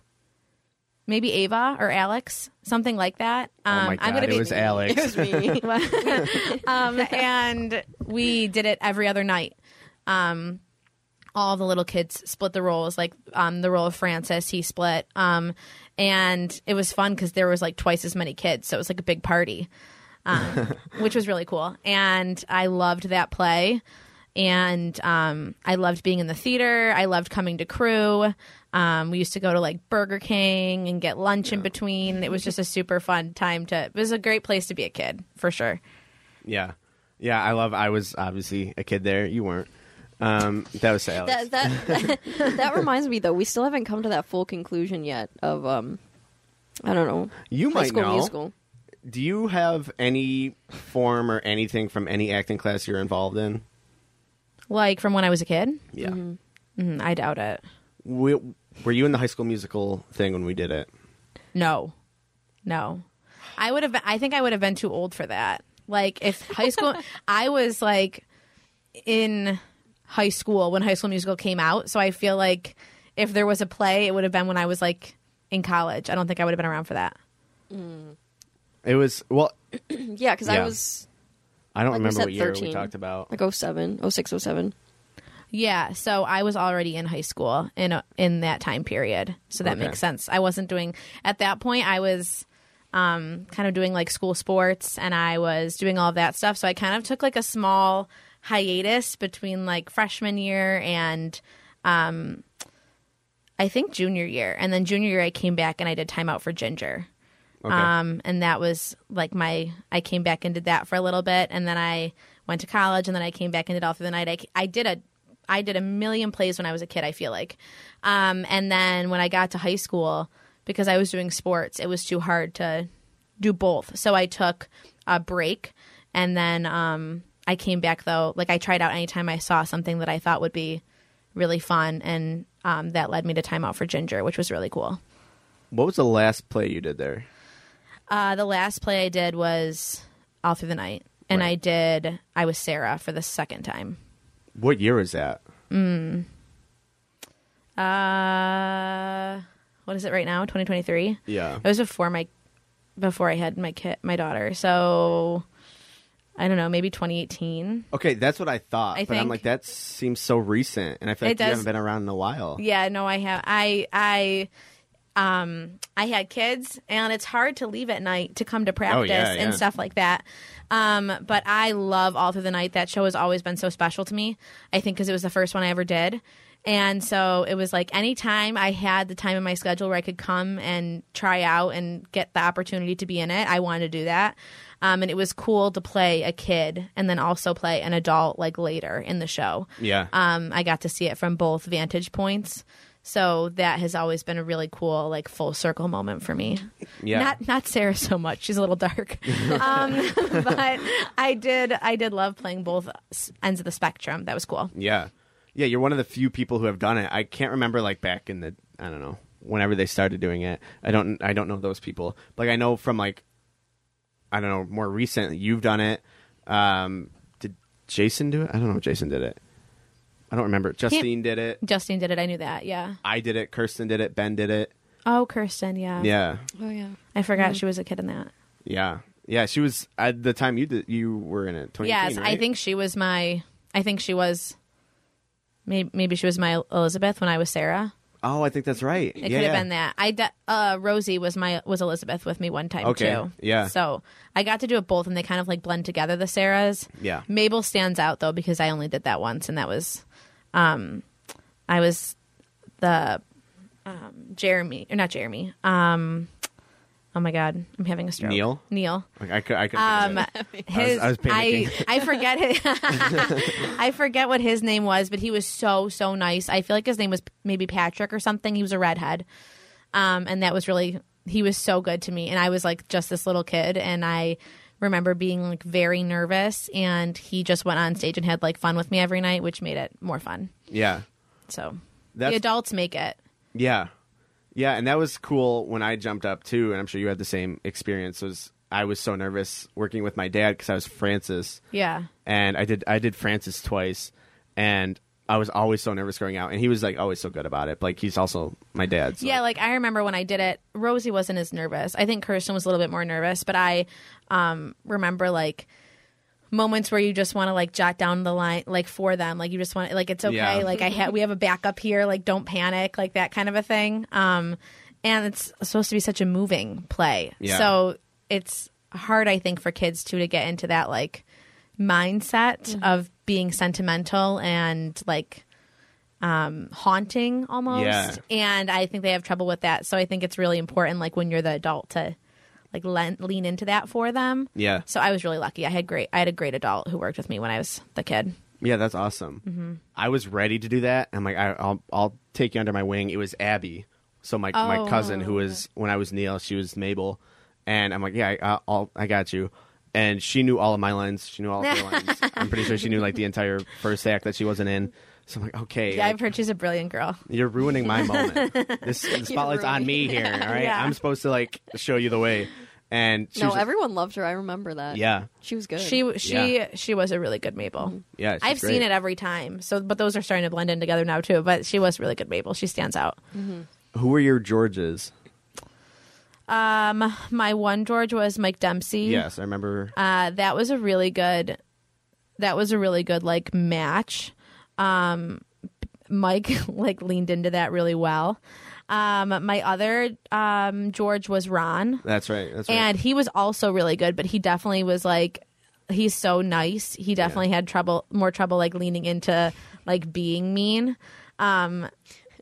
maybe Ava or Alex, something like that. Um, oh my I'm gonna it be was Alex. It was me. um, and we did it every other night. Um, all the little kids split the roles. Like um, the role of Francis, he split. Um, and it was fun because there was like twice as many kids, so it was like a big party, um, which was really cool. And I loved that play. And um, I loved being in the theater. I loved coming to crew. Um, we used to go to like Burger King and get lunch in between. It was just a super fun time to. It was a great place to be a kid for sure. yeah, yeah. I love. I was obviously a kid there. You weren't. Um, that was Alex. that, that, that that reminds me though, we still haven't come to that full conclusion yet of um, I don't know, you high might school know. musical. Do you have any form or anything from any acting class you're involved in? Like from when I was a kid? Yeah. Mm, I doubt it. We, were you in the High School Musical thing when we did it? No, no. I would have. Been, I think I would have been too old for that. Like if high school, I was like in high school when High School Musical came out. So I feel like if there was a play, it would have been when I was like in college. I don't think I would have been around for that. It was well. Yeah, because Yeah. I was I don't Like remember said, what year we talked about. like 07, 06, 07. Yeah, so I was already in high school in a, in that time period, so that Okay. makes sense. I wasn't doing at that point. I was um, kind of doing like school sports, and I was doing all of that stuff. So I kind of took like a small hiatus between like freshman year and um, I think junior year, and then junior year I came back and I did time out for Ginger. Okay. Um, and that was like my, I came back and did that for a little bit. And then I went to college and then I came back and did all through the night. I, I did a, I did a million plays when I was a kid, I feel like. Um, and then when I got to high school, because I was doing sports, it was too hard to do both. So I took a break and then, um, I came back though, like I tried out anytime I saw something that I thought would be really fun. And, um, that led me to time out for Ginger, which was really cool. what was the last play you did there? Uh, the last play I did was All Through the Night, and Right. I did I was Sarah for the second time. What year was that? Uh, what is it right now? Twenty twenty three. Yeah. It was before my before I had my kid, my daughter. So I don't know, maybe twenty eighteen. Okay, that's what I thought. I but I'm like, that seems so recent, and I feel It like you does- haven't been around in a while. Yeah, no, I have. I I um, I had kids, and it's hard to leave at night to come to practice Oh, yeah, and stuff like that. Um, but I love All Through the Night. That show has always been so special to me. I think because it was the first one I ever did. And so it was like anytime I had the time in my schedule where I could come and try out and get the opportunity to be in it, I wanted to do that. Um, and it was cool to play a kid and then also play an adult like later in the show. Yeah. Um, I got to see it from both vantage points. So that has always been a really cool, like full circle moment for me. Yeah. Not not Sarah so much; she's a little dark. um, but I did I did love playing both ends of the spectrum. That was cool. Yeah. Yeah, you're one of the few people who have done it. I can't remember like back in the I don't know, whenever they started doing it. I don't I don't know those people. Like I know from like I don't know, more recent you've done it. Um did Jason do it? I don't know if Jason did it. I don't remember. Justine did it. Justine did it. I knew that. Yeah. I did it. Kirsten did it. Ben did it. Oh, Kirsten. Yeah. Yeah. Oh yeah. I forgot she was a kid in that. Yeah. Yeah, she was at the time you did you were in it. 2018, Yes, I right? think she was my. I think she was. Maybe, maybe she was my Elizabeth when I was Sarah. Oh, I think that's right. It could have been that. I de- uh, Rosie was my was Elizabeth with me one time Okay, too. yeah. So I got to do it both, and they kind of like blend together. The Sarahs. Yeah. Mabel stands out though because I only did that once, and that was, um, I was the, um, Jeremy or not Jeremy. Um, oh my god, I'm having a stroke. Neil? Neil. Like, I could I could Um, his, I was panicking. I, I forget his, I forget what his name was, but he was so so nice. I feel like his name was maybe Patrick or something. He was a redhead, um, and that was really he was so good to me. And I was like just this little kid, and I remember being like very nervous. And he just went on stage and had like fun with me every night, which made it more fun. Yeah. So That's the adults make it. Yeah. Yeah, and that was cool when I jumped up too, and I'm sure you had the same experience. Was I was so nervous working with my dad because I was Francis, Yeah. and I did I did Francis twice, and I was always so nervous going out, and he was like always so good about it. Like he's also my dad. So. Yeah, like I remember when I did it, Rosie wasn't as nervous. I think Kirsten was a little bit more nervous, but I um, remember like moments where you just want to like jot down the line like for them like you just want like it's okay Yeah. like i ha- we have a backup here like don't panic like that kind of a thing um and it's supposed to be such a moving play Yeah. so it's hard i think for kids too to get into that like mindset of being sentimental and like um haunting almost Yeah. and i think they have trouble with that so i think it's really important like when you're the adult to like lean, lean into that for them yeah, so I was really lucky. I had great. I had a great adult who worked with me when I was the kid. yeah. That's awesome. Mm-hmm. I was ready to do that. I'm like, I, I'll I'll take you under my wing. It was Abby, so my Oh. my cousin who was when I was Neil, she was Mabel, and I'm like, yeah, I, I'll I got you. And she knew all of my lines. She knew all of her lines. I'm pretty sure she knew like the entire first act that she wasn't in. So I'm like, okay, Yeah, like, I've heard she's a brilliant girl. You're ruining my moment. This the spotlight's on me here. All right, Yeah. I'm supposed to like show you the way. And she No, was, everyone loved her. I remember that. yeah, She was good. She she Yeah. she was a really good Mabel. Mm-hmm. yeah. she's I've great. seen it every time. So, but those are starting to blend in together now too. But she was really good Mabel. She stands out. Mm-hmm. Who were your Georges? Um, my one George was Mike Dempsey. Yes, I remember. Uh, that was a really good. That was a really good like match. Um, Mike like leaned into that really well. Um, my other um George was Ron. That's right. That's right. and he was also really good but he definitely was like he's so nice he definitely had trouble more trouble like leaning into like being mean um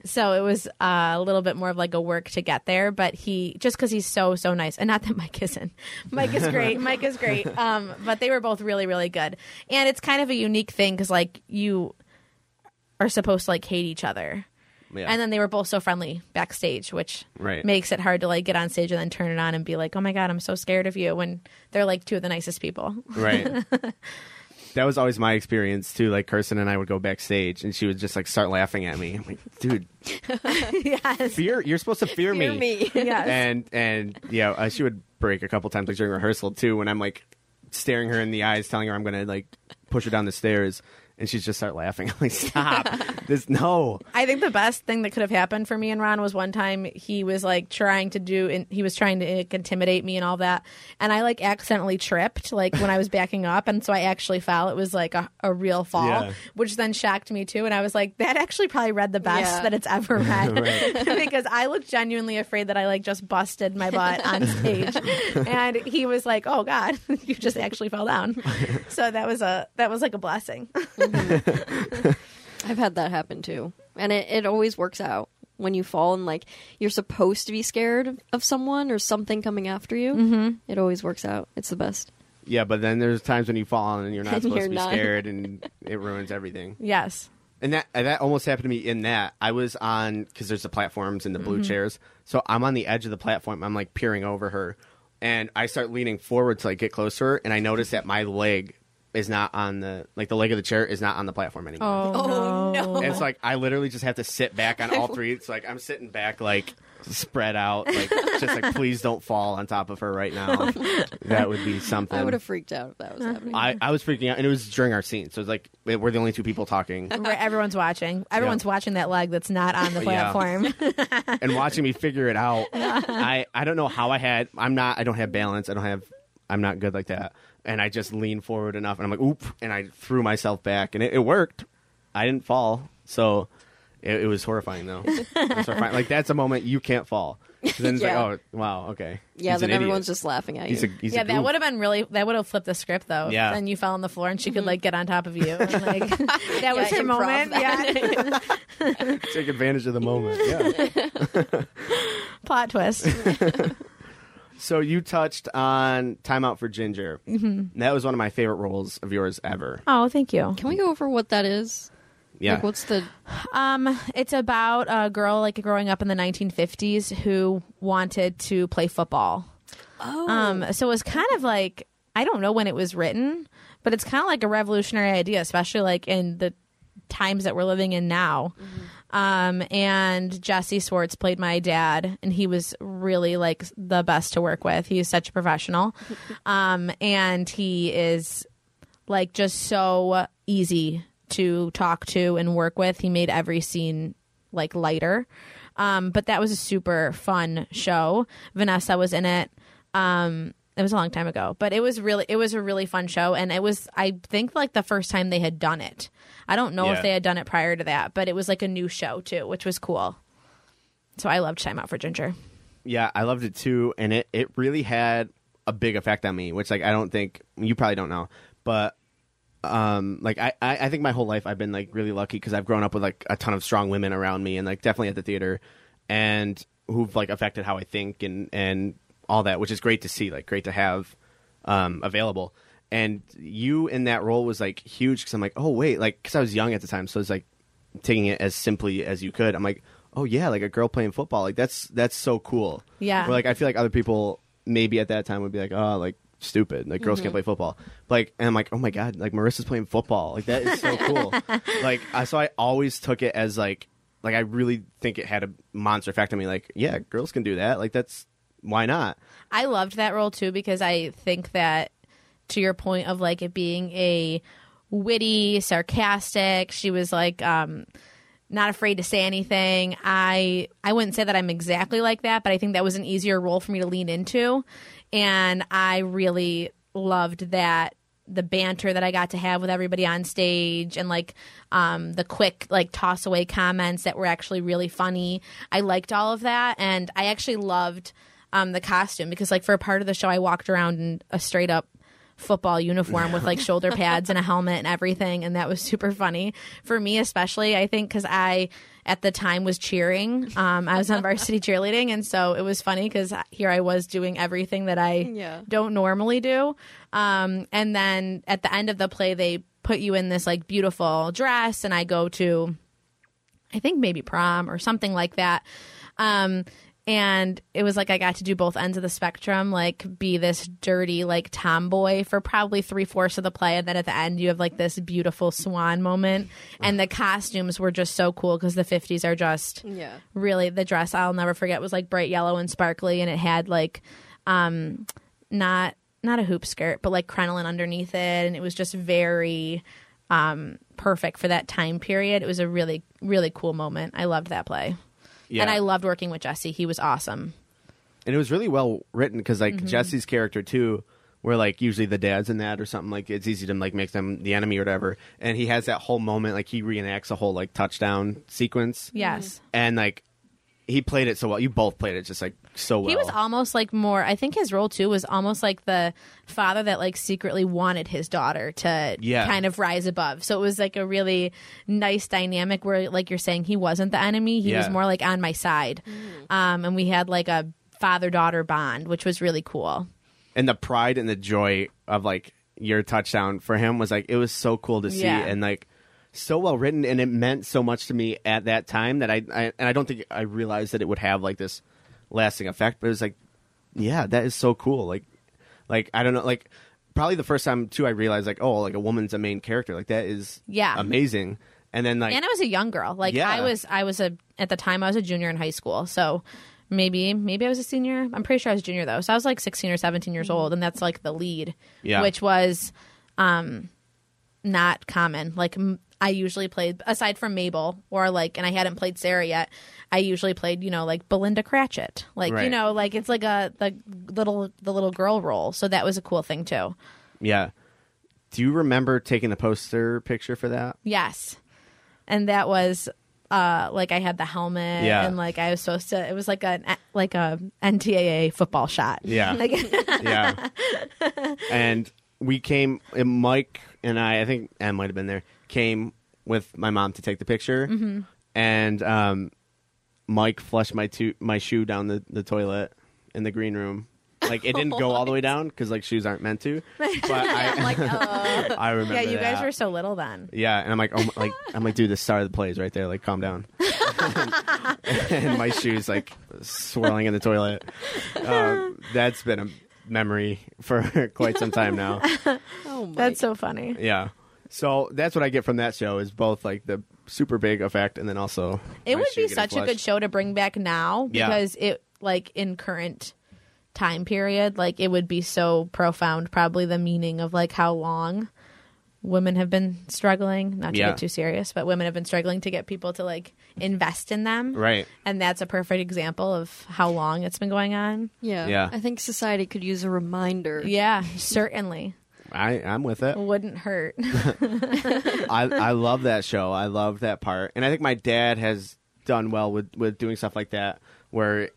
so it was uh, a little bit more of like a work to get there but he just because he's so so nice and not that mike isn't mike is great mike is great um but they were both really really good and it's kind of a unique thing because like you are supposed to like hate each other yeah. and then they were both so friendly backstage, which Right. makes it hard to like get on stage and then turn it on and be like, "Oh my god, I'm so scared of you." When they're like two of the nicest people. right. that was always my experience too. Like Kirsten and I would go backstage, and she would just like start laughing at me. I'm like, dude, yes. fear. You're supposed to fear, Fear me. Yes. and and yeah, uh, she would break a couple times like during rehearsal too. When I'm like staring her in the eyes, telling her I'm gonna like push her down the stairs, and she'd just start laughing. I'm like, stop. this no. I think the best thing that could have happened for me and Ron was one time he was like trying to do, and he was trying to like, intimidate me and all that, and I like accidentally tripped like when I was backing up, and so I actually fell. It was like a, a real fall, Yeah. which then shocked me too. And I was like, that actually probably read the best Yeah. that it's ever read because I looked genuinely afraid that I like just busted my butt on stage, and he was like, oh god, you just actually fell down. So that was a that was like a blessing. I've had that happen too, and it, it always works out when you fall and like you're supposed to be scared of someone or something coming after you. Mm-hmm. It always works out. It's the best. Yeah, but then there's times when you fall and you're not And supposed you're to be not. scared, and it ruins everything. Yes. And that and that almost happened to me in that I was on because there's the platforms and the blue chairs, so I'm on the edge of the platform. I'm like peering over her, and I start leaning forward to like get closer, and I notice that my leg is not on the like the leg of the chair is not on the platform anymore. Oh, oh no. And it's like I literally just have to sit back on all three. It's like I'm sitting back, like spread out, like just like please don't fall on top of her right now. That would be something. I would have freaked out if that was happening. I, I was freaking out, and it was during our scene, so it's like we're the only two people talking, Right, everyone's watching. Everyone's watching that leg that's not on the Yeah. platform. and watching me figure it out. I I don't know how I had. I'm not. I don't have balance. I don't have. I'm not good like that. And I just leaned forward enough, and I'm like, oop, and I threw myself back, and it, it worked. I didn't fall, so it, it was horrifying though. It was horrifying. Like that's a moment you can't fall. Then it's Yeah. like, oh wow, okay. yeah, He's then an idiot. everyone's just laughing at you. He's a he's yeah, that goof. would have been really. That would have flipped the script though. Yeah. Then you fell on the floor and she could mm-hmm. like get on top of you. And, like that was Yeah, her improv moment. Yeah. take advantage of the moment. Yeah. Plot twist. So you touched on Time Out for Ginger. Mm-hmm. That was one of my favorite roles of yours ever. Oh, thank you. Can we go over what that is? Yeah. Like, what's the? Um, it's about a girl like growing up in the 1950s who wanted to play football. Oh, Um, so it was kind of like I don't know when it was written, but it's kind of like a revolutionary idea, especially like in the times that we're living in now. Um, and Jesse Swartz played my dad, and he was really like the best to work with. He is such a professional, um, and he is like just so easy to talk to and work with. He made every scene like lighter. Um, but that was a super fun show. Vanessa was in it. Um, it was a long time ago, but it was really it was a really fun show, and it was I think like the first time they had done it. I don't know Yeah. if they had done it prior to that, but it was like a new show too, which was cool. So I loved Time Out for Ginger. Yeah, I loved it too, and it, it really had a big effect on me, which like I don't think you probably don't know, but um like I, I I think my whole life I've been like really lucky because I've grown up with like a ton of strong women around me and like definitely at the theater and who've like affected how I think and and all that, which is great to see, like great to have um available. And you in that role was like huge because I'm like, oh wait, like because I was young at the time, so it's like taking it as simply as you could. I'm like, oh yeah, like a girl playing football, like that's that's so cool. Yeah. Where like I feel like other people maybe at that time would be like, oh, like stupid, like girls can't play football. Like, and I'm like, oh my god, like Marissa's playing football, like that is so cool. like, I, so I always took it as like, like I really think it had a monster effect on me. Like, yeah, girls can do that. Like that's why not? I loved that role too because I think that to your point of like it being a witty, sarcastic, she was like um not afraid to say anything. I I wouldn't say that I'm exactly like that, but I think that was an easier role for me to lean into and I really loved that the banter that I got to have with everybody on stage and like um, the quick like toss away comments that were actually really funny. I liked all of that and I actually loved um, the costume because like for a part of the show I walked around in a straight up football uniform with like shoulder pads and a helmet and everything and that was super funny for me especially i think because i at the time was cheering um, i was on varsity cheerleading and so it was funny because here i was doing everything that i Yeah. don't normally do um, and then at the end of the play they put you in this like beautiful dress and i go to I think maybe prom or something like that. Um, and it was like I got to do both ends of the spectrum, like be this dirty like tomboy for probably three fourths of the play, and then at the end you have like this beautiful swan moment. And the costumes were just so cool because the fifties are just Yeah. really the dress I'll never forget was like bright yellow and sparkly, and it had like um not not a hoop skirt, but like crinoline underneath it, and it was just very um, perfect for that time period. It was a really really cool moment. I loved that play, Yeah. and I loved working with Jesse. He was awesome. and it was really well written because like Mm-hmm. Jesse's character too, where like usually the dad's in that or something like it's easy to like make them the enemy or whatever, and he has that whole moment like he reenacts a whole like touchdown sequence, Yes. and like he played it so well. You both played it just like so well. He was almost like more. I think his role too was almost like the father that like secretly wanted his daughter to Yeah. kind of rise above. So it was like a really nice dynamic where, like you're saying, he wasn't the enemy. He was more like on my side, um, and we had like a father daughter bond, which was really cool. and the pride and the joy of like your touchdown for him was like it was so cool to see Yeah. and like so well written and it meant so much to me at that time that I, I and I don't think I realized that it would have like this lasting effect but it was like yeah that is so cool like like I don't know like probably the first time too I realized like oh like a woman's a main character like that is Yeah. amazing and then like and I was a young girl. Like Yeah. I was, I was a at the time I was a junior in high school. So maybe, maybe I was a senior. I'm pretty sure I was a junior though. So I was like 16 or 17 years old, and that's like the lead, Yeah. which was um not common. Like m- I usually played aside from Mabel or like, and I hadn't played Sarah yet. I usually played, you know, like Belinda Cratchit, like you know, like it's like a the little the little girl role. So that was a cool thing too. yeah do you remember taking the poster picture for that Yes. And that was uh like I had the helmet Yeah. and like I was supposed to it was like a like a NCAA football shot. Yeah. Like yeah. and we came, and Mike and I, I think Anne might have been there, came with my mom to take the picture. Mm-hmm. And um, Mike flushed my tu- my shoe down the, the toilet in the green room. Like it didn't go all the way down because like shoes aren't meant to. But I, I'm like, uh, I remember. Yeah, you guys were so little then. Yeah, and I'm like, oh, my- like I'm like, dude, the star of the play is right there. Like, calm down. and my shoes like swirling in the toilet. Um, that's been a memory for quite some time now. oh my. That's so funny. Yeah. So that's what I get from that show is both like the super big effect and then also It would be getting such a good show to bring back now Yeah. because it like in current time period, like it would be so profound probably the meaning of like how long women have been struggling, not to Yeah. get too serious, but women have been struggling to get people to like invest in them. Right. And that's a perfect example of how long it's been going on. yeah. Yeah. I think society could use a reminder. Yeah, certainly. I I'm with it. Wouldn't hurt. I I love that show. I love that part, and I think my dad has done well with with doing stuff like that. Where,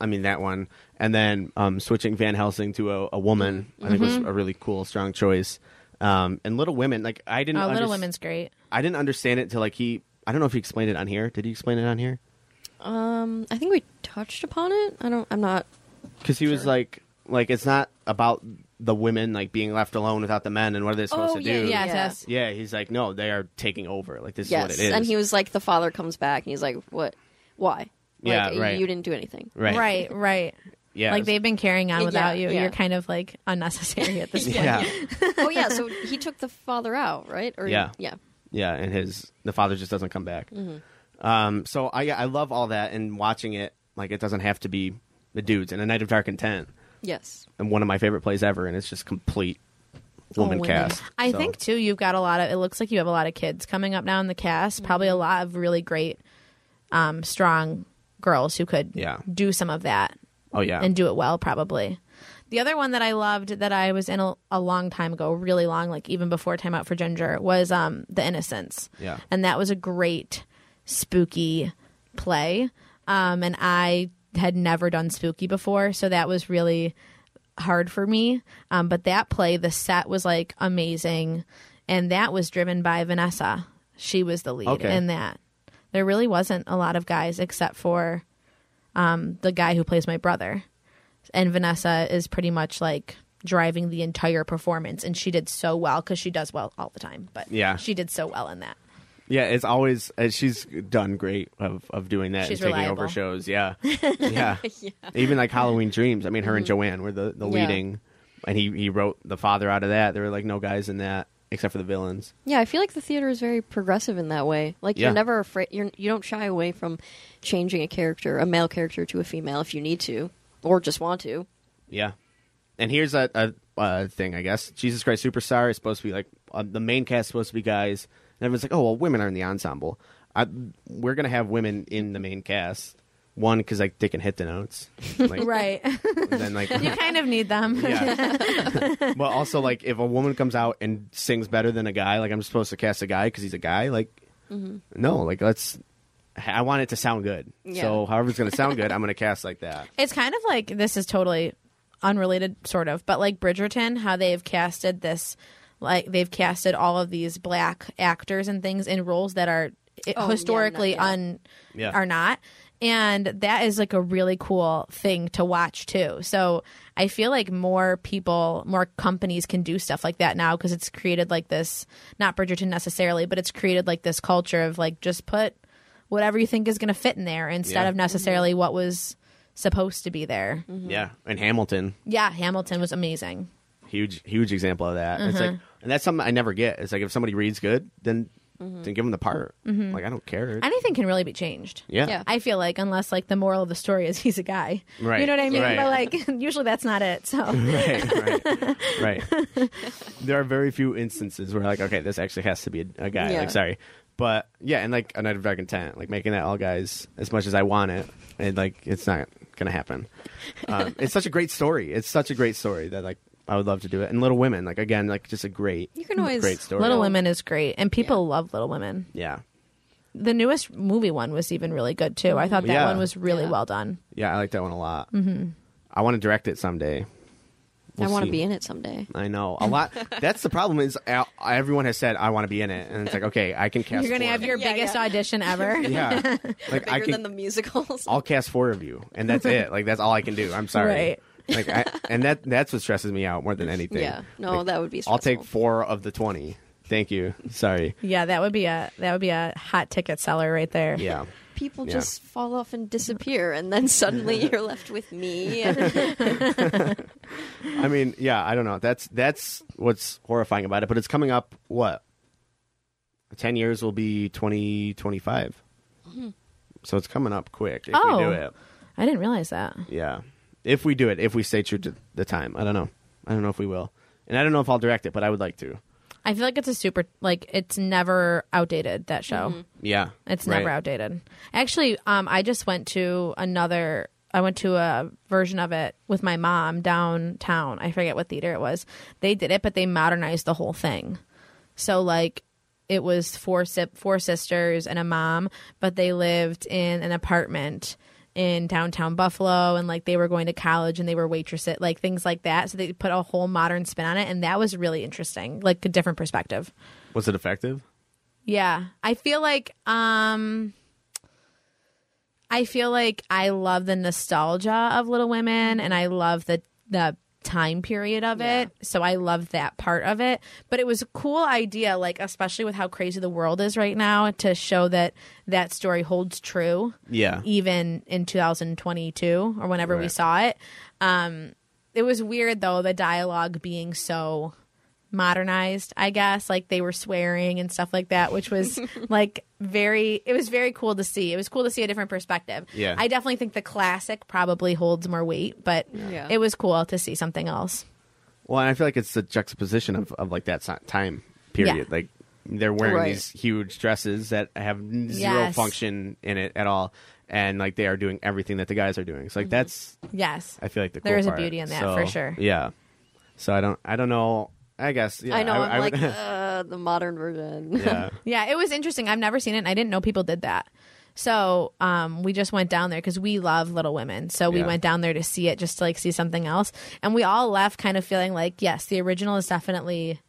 I mean, that one, and then um, switching Van Helsing to a, a woman, I think Mm-hmm. was a really cool, strong choice. Um, and Little Women, like I didn't. Oh, Little Women's great. I didn't understand it until like he. I don't know if he explained it on here. Did he explain it on here? Um, I think we touched upon it. I don't. I'm not. Because he was like, like it's not about the women like being left alone without the men and what are they supposed Oh, to yeah, do. Yes, Yeah. yes. Yeah, he's like, no, they are taking over. Like this is what it is. And he was like, the father comes back, and he's like, "What? Why? Yeah, like, right. You didn't do anything." right, Right, right. Yeah, Like they've been carrying on Yeah, without you. yeah. You're kind of like unnecessary at this point. yeah, oh yeah. So he took the father out, right? Or Yeah. Yeah. yeah, and his the father just doesn't come back. Mm-hmm. Um, so I I love all that and watching it. Like it doesn't have to be the dudes in a night of dark intent Yes. and one of my favorite plays ever, and it's just complete woman women. cast. I So, think too. You've got a lot of. It looks like you have a lot of kids coming up now in the cast. Probably a Mm-hmm. lot of really great, um, strong girls who could Yeah. do some of that Oh yeah, and do it well. Probably. The other one that I loved that I was in a, a long time ago, really long, like even before Time Out for Ginger, was um, The Innocents. Yeah. and that was a great spooky play. Um, and I had never done spooky before, so that was really hard for me. Um, but that play, the set was like amazing, and that was driven by Vanessa. She was the lead Okay. in that. There really wasn't a lot of guys except for um, the guy who plays my brother, and Vanessa is pretty much like driving the entire performance, and she did so well because she does well all the time. But Yeah. she did so well in that. Yeah, it's always uh, she's done great of, of doing that She's and taking reliable. over shows. Yeah. yeah, Even like Halloween Dreams. I mean, her and Joanne were the, the Mm-hmm. Yeah. leading, and he he wrote the father out of that. There were like no guys in that except for the villains. Yeah, I feel like the theater is very progressive in that way. Like Yeah. you're never afraid. You're you don't shy away from changing a character, a male character, to a female if you need to, or just want to. Yeah. And here's a, a, a thing, I guess. Jesus Christ Superstar is supposed to be like uh, the main cast is supposed to be guys, and everyone's like, oh well, women are in the ensemble. I, we're gonna have women in the main cast. One because like they can hit the notes, like, right. Then like you kind of need them. yeah. but also, like, if a woman comes out and sings better than a guy, like, I'm supposed to cast a guy because he's a guy. Like, mm-hmm. no, like, let's. I want it to sound good. Yeah. So, however it's going to sound good, I'm going to cast like that. It's kind of like this is totally unrelated, sort of, but like Bridgerton, how they've casted this, like they've casted all of these black actors and things in roles that are i- Oh, yeah, historically not- un Yeah. are not. And that is like a really cool thing to watch too. So I feel like more people, more companies can do stuff like that now because it's created like this, not Bridgerton necessarily, but it's created like this culture of like just put whatever you think is going to fit in there instead Yeah. of necessarily what was supposed to be there. Yeah. And Hamilton, Yeah, Hamilton was amazing. Huge, huge example of that. It's like, mm-hmm. and that's something I never get. It's like, if somebody reads good, then, mm-hmm. then give them the part. Mm-hmm. Like, I don't care. Anything can really be changed. yeah. Yeah. I feel like unless like the moral of the story is he's a guy. Right, You know what I mean? right. But like usually that's not it. So right, right, right. There are very few instances where like, okay, this actually has to be a, a guy. Yeah. Like, sorry, but yeah, and like a Night of Dark Intent, like making that all guys as much as I want it, and like it's not gonna happen. Um, it's such a great story. It's such a great story that like I would love to do it. And Little Women, like again, like just a great, You can always great story. Little Women is great and people love Little Women. Yeah, The newest movie one was even really good too. I thought that Yeah. one was really Yeah. well done. yeah, I like that one a lot. Mm-hmm. I want to direct it someday. I want see. to be in it someday. I know a lot. That's the problem. Is uh, everyone has said I want to be in it, and it's like okay, I can cast. You're gonna four have of your Yeah, biggest yeah. audition ever. yeah, like I Bigger can. than the musicals. I'll cast four of you, and that's it. Like that's all I can do. I'm sorry. Right. Like, I, and that that's what stresses me out more than anything. Yeah. No, Like, that would be I'll take four of the twenty. Thank you. Sorry. Yeah, that would be a that would be a hot ticket seller right there. Yeah. People Yeah. just fall off and disappear, and then suddenly you're left with me. I mean, yeah. I don't know. That's that's what's horrifying about it. But it's coming up. What? Ten years will be twenty twenty five. Mm-hmm. So it's coming up quick if Oh. we do it. I didn't realize that. Yeah. If we do it, if we stay true to the time, I don't know. I don't know if we will, and I don't know if I'll direct it, but I would like to. I feel like it's a super like it's never outdated that show. Yeah. It's Right. never outdated. Actually, um, I just went to another. I went to a version of it with my mom downtown. I forget what theater it was. They did it, but they modernized the whole thing. So like, it was four si- four sisters and a mom, but they lived in an apartment in downtown Buffalo, and like they were going to college and they were waitresses, like things like that. So they put a whole modern spin on it, and that was really interesting, like a different perspective. Was it effective? Yeah. I feel like um I feel like I love the nostalgia of Little Women and I love the the time period of it. So I love that part of it. But it was a cool idea like especially with how crazy the world is right now to show that that story holds true Yeah. even in 2022 or whenever we saw it. Um, it was weird though the dialogue being so modernized. I guess like they were swearing and stuff like that, which was like very. It was very cool to see. It was cool to see a different perspective. Yeah. I definitely think the classic probably holds more weight, but Yeah. it was cool to see something else. Well, and I feel like it's the juxtaposition of, of like that si- time period. Yeah. Like they're wearing Right. these huge dresses that have zero Yes. function in it at all, and like they are doing everything that the guys are doing. So like mm-hmm. that's Yes. I feel like the There cool is a beauty in that, So, for sure. Yeah. So I don't I don't know. I guess yeah, I know. I, I'm would- like uh, the modern version. yeah. Yeah, it was interesting. I've never seen it, and I didn't know people did that. So um, we just went down there because we love Little Women. So we Yeah. went down there to see it, just to like see something else, and we all left kind of feeling like, yes, the original is definitely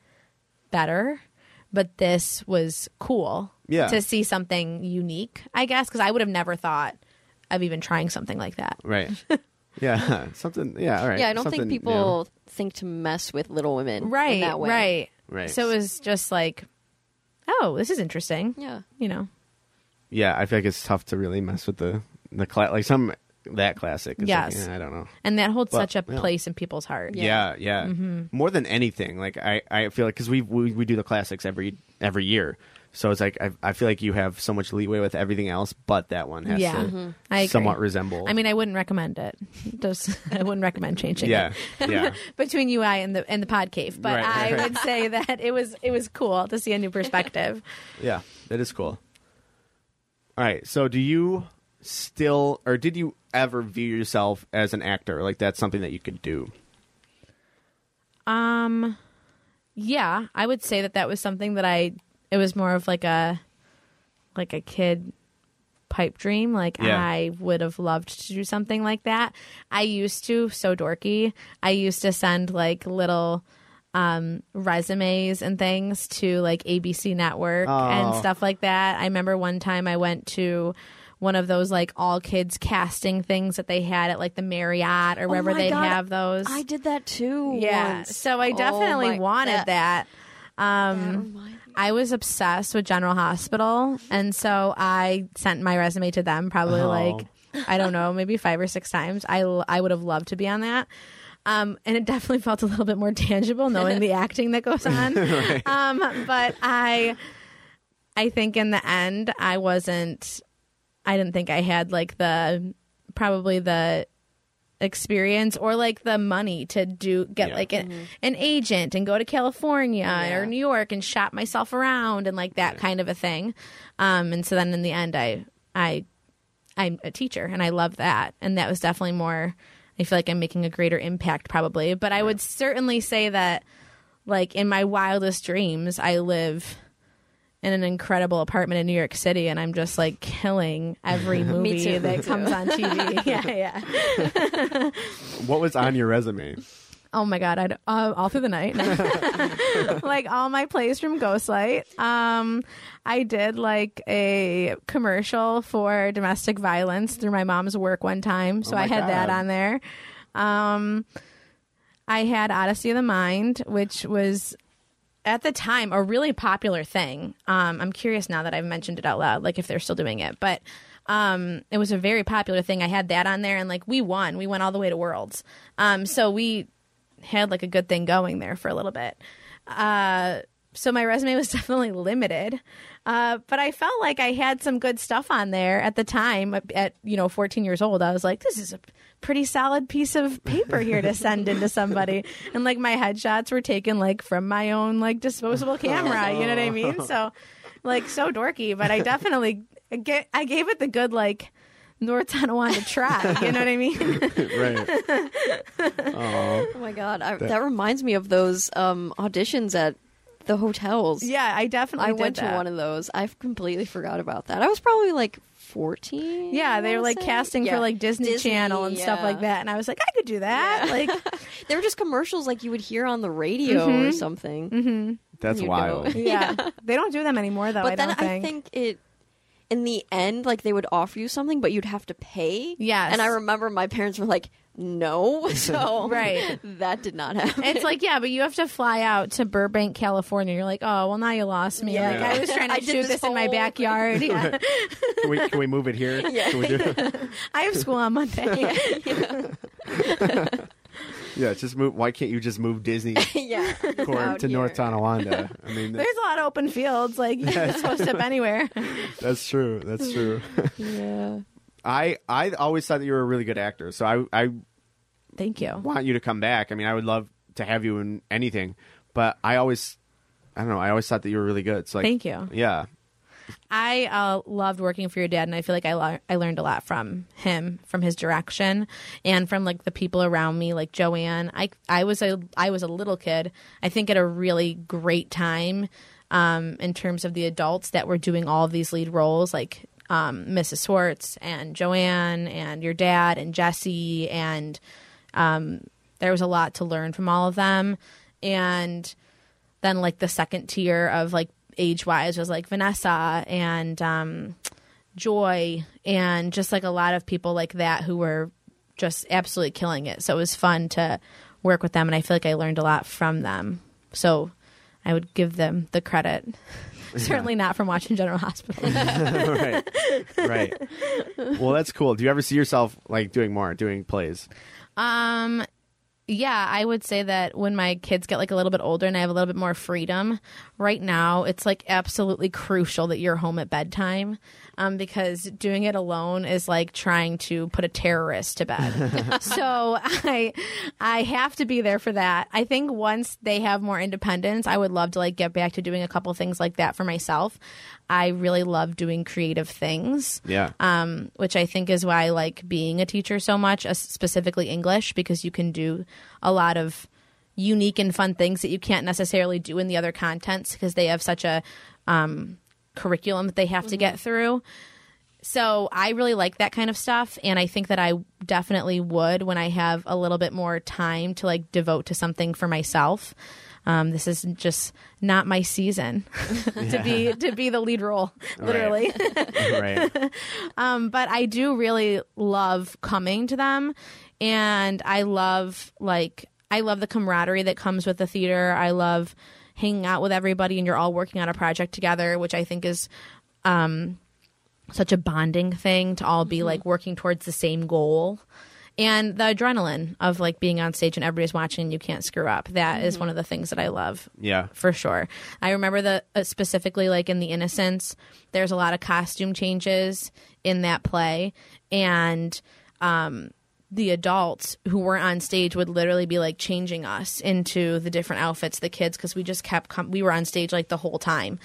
better, but this was cool. Yeah. to see something unique, I guess, because I would have never thought of even trying something like that. Right. yeah. Something. Yeah. All right. Yeah, I don't Something, think you people know. think to mess with Little Women Right, in that way. right, Right. So it was just like, oh, this is interesting. Yeah. You know, Yeah, I feel like it's tough to really mess with the the cla- like some that classic. It's like, Yes. yeah, I don't know. and that holds Well, such a yeah. place in people's heart. Yeah, yeah. Mm-hmm. More than anything, like I, I feel like because we, we we do the classics every every year, So it's like I, I feel like you have so much leeway with everything else, but that one has Yeah. to Mhm. I agree. somewhat resemble. I mean, I wouldn't recommend it. Just, I wouldn't recommend changing yeah, it yeah. between you and the and the pod cave. But Right, I right. would say that it was it was cool to see a new perspective. Yeah, that is cool. All right, so do you still, or did you ever view yourself as an actor? Like that's something that you could do? Um, yeah, I would say that that was something that I. It was more of like a, like a kid pipe dream. Like Yeah. I would have loved to do something like that. I used to so dorky. I used to send like little um resumes and things to like ABC network and Oh. stuff like that. I remember one time I went to one of those like all kids casting things that they had at like the Marriott or wherever Oh they'd God, have those. I did that too. Yeah. once. So I Oh definitely my- wanted that. Um, that reminds me. I was obsessed with General Hospital, and so I sent my resume to them probably Oh. like I don't know, maybe five or six times. I I would have loved to be on that. Um, and it definitely felt a little bit more tangible knowing the acting that goes on. um, but I, I think in the end, I wasn't. I didn't think I had like the probably the experience or like the money to do get Yeah. like an, an agent and go to California Yeah. or New York and shop myself around and like that kind of a thing. Um, and so then in the end, I I I'm a teacher and I love that, and that was definitely more. I feel like I'm making a greater impact probably, but I would certainly say that like in my wildest dreams, I live in an incredible apartment in New York City, and I'm just like killing every movie too, that comes on TV. yeah, yeah. What was on your resume? Oh my god, I'd uh, all through the night, like all my plays from Ghostlight. Um, I did like a commercial for domestic violence through my mom's work one time, so Oh I had that on there. Um, I had Odyssey of the Mind, which was at the time a really popular thing. Um, I'm curious now that I've mentioned it out loud, like if they're still doing it, but um, it was a very popular thing. I had that on there, and like we won, we went all the way to Worlds. Um, so we had like a good thing going there for a little bit. Uh, so my resume was definitely limited, uh, but I felt like I had some good stuff on there at the time. At you know, 14 years old, I was like, this is a pretty solid piece of paper here to send into somebody. And like my headshots were taken like from my own like disposable camera. You know what I mean? So like so dorky, but I definitely get I gave it the good like. North Tonawanda try, you know what I mean? right. Oh, Oh my god, I, that reminds me of those um, auditions at the hotels. yeah, I definitely I did went to one of those. I've completely forgot about that. I was probably like fourteen. Yeah, they were like say. casting Yeah. for like Disney, Channel and stuff like that, and I was like, I could do that. Yeah. Like, They were just commercials like you would hear on the radio Mm-hmm. or something. that's You wild. yeah, they don't do them anymore though. but I then don't I think. think it. In the end, like they would offer you something, but you'd have to pay. Yes. And I remember my parents were like, "No," so Right. that did not happen. It's like, yeah, but you have to fly out to Burbank, California. You're like, oh, well, now you lost me. Yeah. Like, I was trying to I did shoot this this, in my backyard. Yeah. Can we, can we move it here? Can we do? I have school on Monday. Yeah, just move. Why can't you just move Disney yeah, Corp out to here. North Tonawanda? I mean, that- There's a lot of open fields. Like, you can just post up anywhere. that's true. That's true. Yeah. I I always thought that you were a really good actor, so I I Thank you. want you to come back. I mean, I would love to have you in anything, but I always I don't know. I always thought that you were really good. So like, Thank you. Yeah, I uh, loved working for your dad, and I feel like I le- I learned a lot from him, from his direction, and from like the people around me, like Joanne. I I was a I was a little kid. I think at a really great time, um, in terms of the adults that were doing all of these lead roles, like um, Mrs. Swartz and Joanne and your dad and Jesse, and um, there was a lot to learn from all of them, and then like the second tier of like age wise was like Vanessa and um, Joy and just like a lot of people like that who were just absolutely killing it. So it was fun to work with them, and I feel like I learned a lot from them. So I would give them the credit. Certainly not from watching General Hospital. right, right. Well, that's cool. Do you ever see yourself like doing more, doing plays? Um, Yeah, I would say that when my kids get like a little bit older and I have a little bit more freedom, right now it's like absolutely crucial that you're home at bedtime. Um, because doing it alone is like trying to put a terrorist to bed. so I I have to be there for that. I think once they have more independence, I would love to like get back to doing a couple things like that for myself. I really love doing creative things Yeah. um, which I think is why I like being a teacher so much, uh, specifically English, because you can do a lot of unique and fun things that you can't necessarily do in the other contents because they have such a um, curriculum that they have to get through. So I really like that kind of stuff, and I think that I definitely would when I have a little bit more time to like devote to something for myself. Um, this is just not my season to be to be the lead role, literally. right. Um, but I do really love coming to them, and I love like I love the camaraderie that comes with the theater. I love hanging out with everybody, and you're all working on a project together, which I think is um, such a bonding thing to all be like working towards the same goal. And the adrenaline of like being on stage and everybody's watching and you can't screw up. That is one of the things that I love Yeah. for sure. I remember the uh, specifically like in the Innocents, there's a lot of costume changes in that play, and um, the adults who weren't on stage would literally be like changing us into the different outfits, the kids, because we just kept com- we were on stage like the whole time,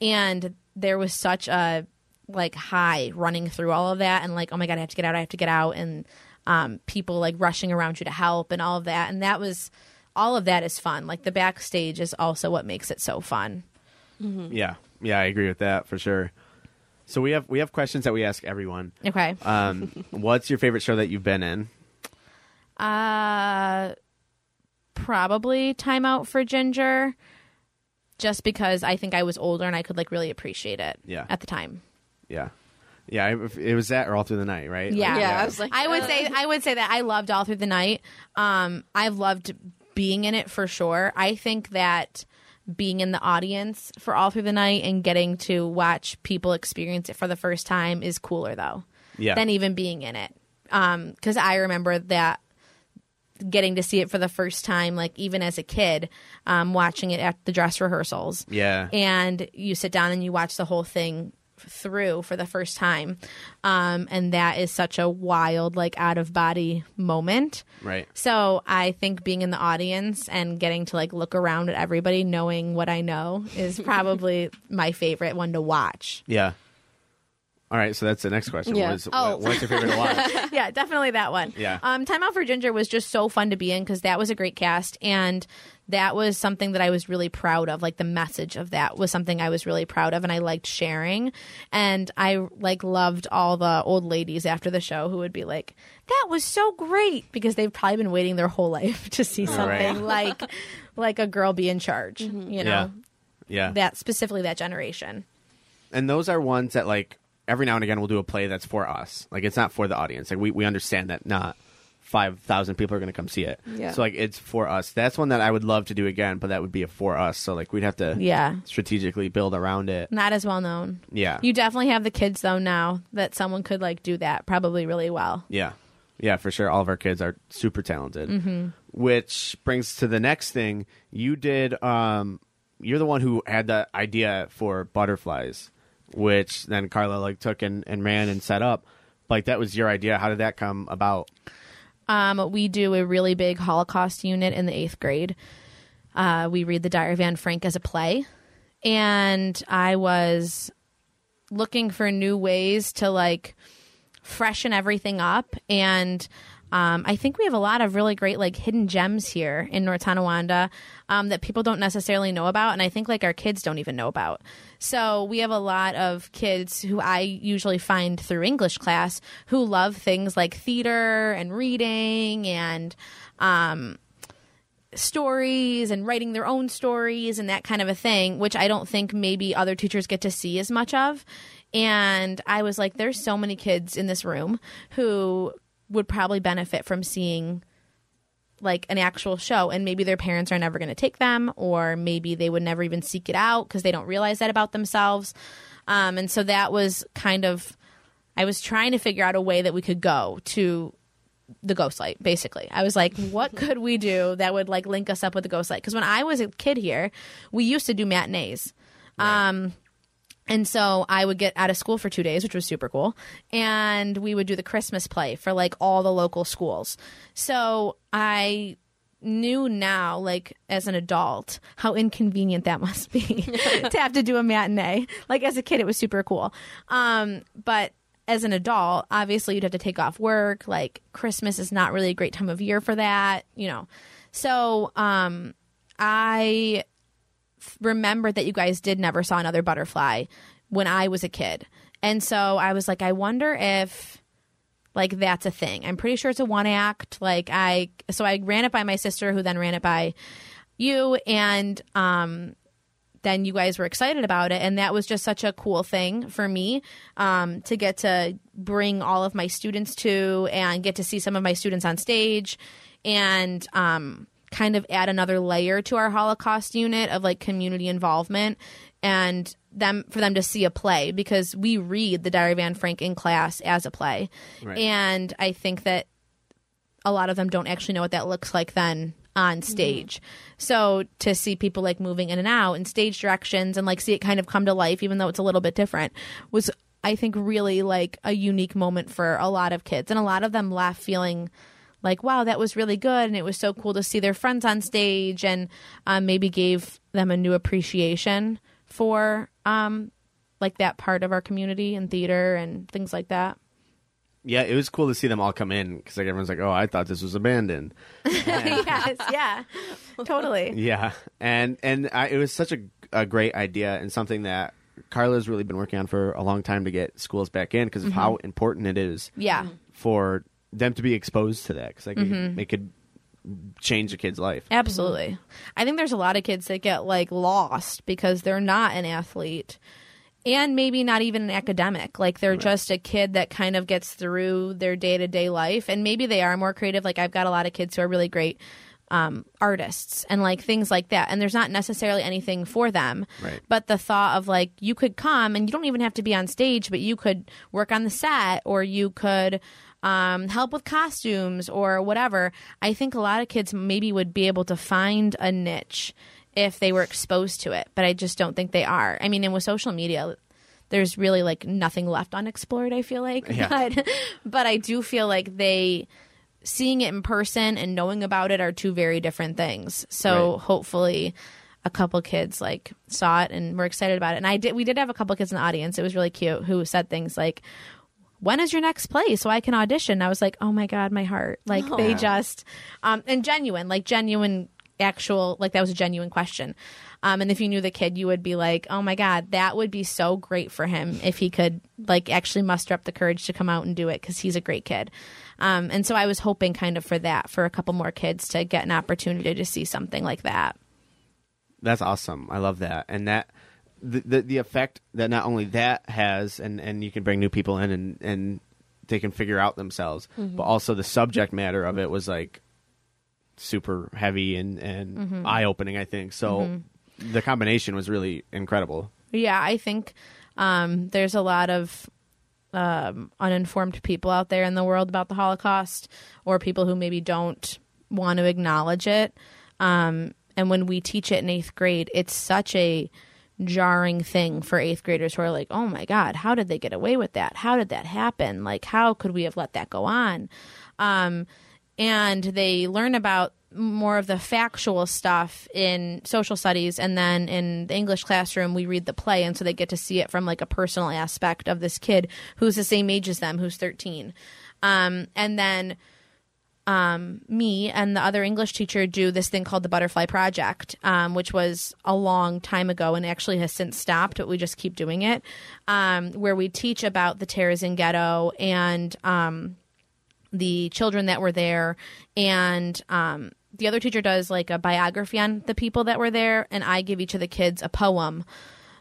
and there was such a like high running through all of that, and like oh my god, I have to get out, I have to get out, and um, people like rushing around you to help and all of that, and that was all of that is fun. Like the backstage is also what makes it so fun. Yeah. Yeah, I agree with that for sure. So we have we have questions that we ask everyone. Okay. Um, what's your favorite show that you've been in? Uh probably time out for Ginger just because I think I was older and I could like really appreciate it Yeah. at the time. Yeah. Yeah, it, it was that or all through the night, right? Yeah. Like, Yeah, I was like, I would uh, say I would say that I loved all through the night. Um I've loved being in it for sure. I think that being in the audience for all through the night and getting to watch people experience it for the first time is cooler though. yeah. than even being in it. Um, cuz I remember that getting to see it for the first time like even as a kid, um, watching it at the dress rehearsals. yeah. And you sit down and you watch the whole thing through for the first time. Um, and that is such a wild like out of body moment. right. So I think being in the audience and getting to like look around at everybody knowing what I know is probably my favorite one to watch. Yeah. All right, so that's the next question. Yeah. What is, Oh. what's your favorite to watch? yeah, definitely that one. Yeah. Um, Time Out for Ginger was just so fun to be in because that was a great cast and that was something that I was really proud of. Like the message of that was something I was really proud of and I liked sharing. And I like loved all the old ladies after the show who would be like, "That was so great," because they've probably been waiting their whole life to see something like like a girl be in charge. You know, Yeah. Yeah. that specifically that generation. and those are ones that like every now and again we'll do a play that's for us. Like it's not for the audience. Like we, we understand that not five thousand people are going to come see it. Yeah. So like it's for us. That's one that I would love to do again, but that would be a for us. So like we'd have to Yeah. strategically build around it. Not as well known. Yeah. You definitely have the kids though now that someone could like do that probably really well. Yeah. Yeah, for sure. All of our kids are super talented. Mm-hmm. Which brings to the next thing. You did um you're the one who had the idea for butterflies, which then Carla like took and, and ran and set up. Like that was your idea. How did that come about? Um, we do a really big Holocaust unit in the eighth grade. Uh, we read the Diary of Anne Frank as a play, and I was looking for new ways to like freshen everything up and um, I think we have a lot of really great like hidden gems here in North Tonawanda um, that people don't necessarily know about, and I think like our kids don't even know about. So we have a lot of kids who I usually find through English class who love things like theater and reading and um, stories and writing their own stories and that kind of a thing, which I don't think maybe other teachers get to see as much of. And I was like, there's so many kids in this room who would probably benefit from seeing like an actual show and maybe their parents are never going to take them or maybe they would never even seek it out because they don't realize that about themselves. Um, and so that was kind of i was trying to figure out a way that we could go to the ghost light basically. I was like what could we do that would like link us up with the ghost light? Because when i was a kid here we used to do matinees. Um and so I would get out of school for two days, which was super cool. And we would do the Christmas play for like all the local schools. So I knew now, like as an adult, how inconvenient that must be to have to do a matinee. Like as a kid, it was super cool. Um, but as an adult, obviously you'd have to take off work. Like Christmas is not really a great time of year for that, you know. So um, I remembered that you guys did never saw another butterfly when I was a kid. And so I was like, I wonder if like that's a thing. I'm pretty sure it's a one act. Like I so I ran it by my sister who then ran it by you and um then you guys were excited about it and that was just such a cool thing for me um, to get to bring all of my students to and get to see some of my students on stage and um, kind of add another layer to our holocaust unit of like community involvement and them for them to see a play because we read the diary of Anne Frank in class as a play Right. and i think that a lot of them don't actually know what that looks like then on mm-hmm. stage. So to see people like moving in and out and stage directions and like see it kind of come to life, even though it's a little bit different, was I think really like a unique moment for a lot of kids. And a lot of them left feeling like, wow, that was really good. And it was so cool to see their friends on stage and um, maybe gave them a new appreciation for um, like that part of our community and theater and things like that. Yeah, it was cool to see them all come in because like everyone's like, "Oh, I thought this was abandoned." yes, yeah, totally. Yeah, and and I, it was such a, a great idea and something that Carla's really been working on for a long time to get schools back in because of how important it is Yeah. for them to be exposed to that because like it, it could change a kid's life. Absolutely. I think there's a lot of kids that get like lost because they're not an athlete and maybe not even an academic. Like they're just a kid that kind of gets through their day to day life and maybe they are more creative. Like I've got a lot of kids who are really great um, artists and like things like that. And there's not necessarily anything for them. Right. But the thought of like you could come and you don't even have to be on stage, but you could work on the set or you could um, help with costumes or whatever. I think a lot of kids maybe would be able to find a niche if they were exposed to it, but I just don't think they are. I mean, and with social media, there's really like nothing left unexplored. I feel like, Yeah. but but I do feel like they seeing it in person and knowing about it are two very different things. So Right. hopefully a couple kids like saw it and were excited about it. And I did we did have a couple kids in the audience. It was really cute who said things like when is your next play so I can audition? I was like, "Oh my god, my heart." Like they just um and genuine, like genuine actual like that was a genuine question. Um and if you knew the kid, you would be like, "Oh my god, that would be so great for him if he could like actually muster up the courage to come out and do it cuz he's a great kid." Um and so I was hoping kind of for that for a couple more kids to get an opportunity to see something like that. That's awesome. I love that, and that the, the the effect that not only that has, and and you can bring new people in, and and they can figure out themselves, but also the subject matter of it was like super heavy and and eye opening. I think so. The combination was really incredible. Yeah, I think um, there's a lot of um, uninformed people out there in the world about the Holocaust, or people who maybe don't want to acknowledge it. Um, and when we teach it in eighth grade, it's such a jarring thing for eighth graders who are like, "Oh my God, how did they get away with that? How did that happen? Like, how could we have let that go on?" Um, and they learn about more of the factual stuff in social studies and then in the english classroom we read the play and so they get to see it from like a personal aspect of this kid who's the same age as them who's 13 um, and then um, me and the other english teacher do this thing called the butterfly project um, which was a long time ago and actually has since stopped but we just keep doing it um, where we teach about the Terezin ghetto and um, the children that were there. And um, the other teacher does like a biography on the people that were there and i give each of the kids a poem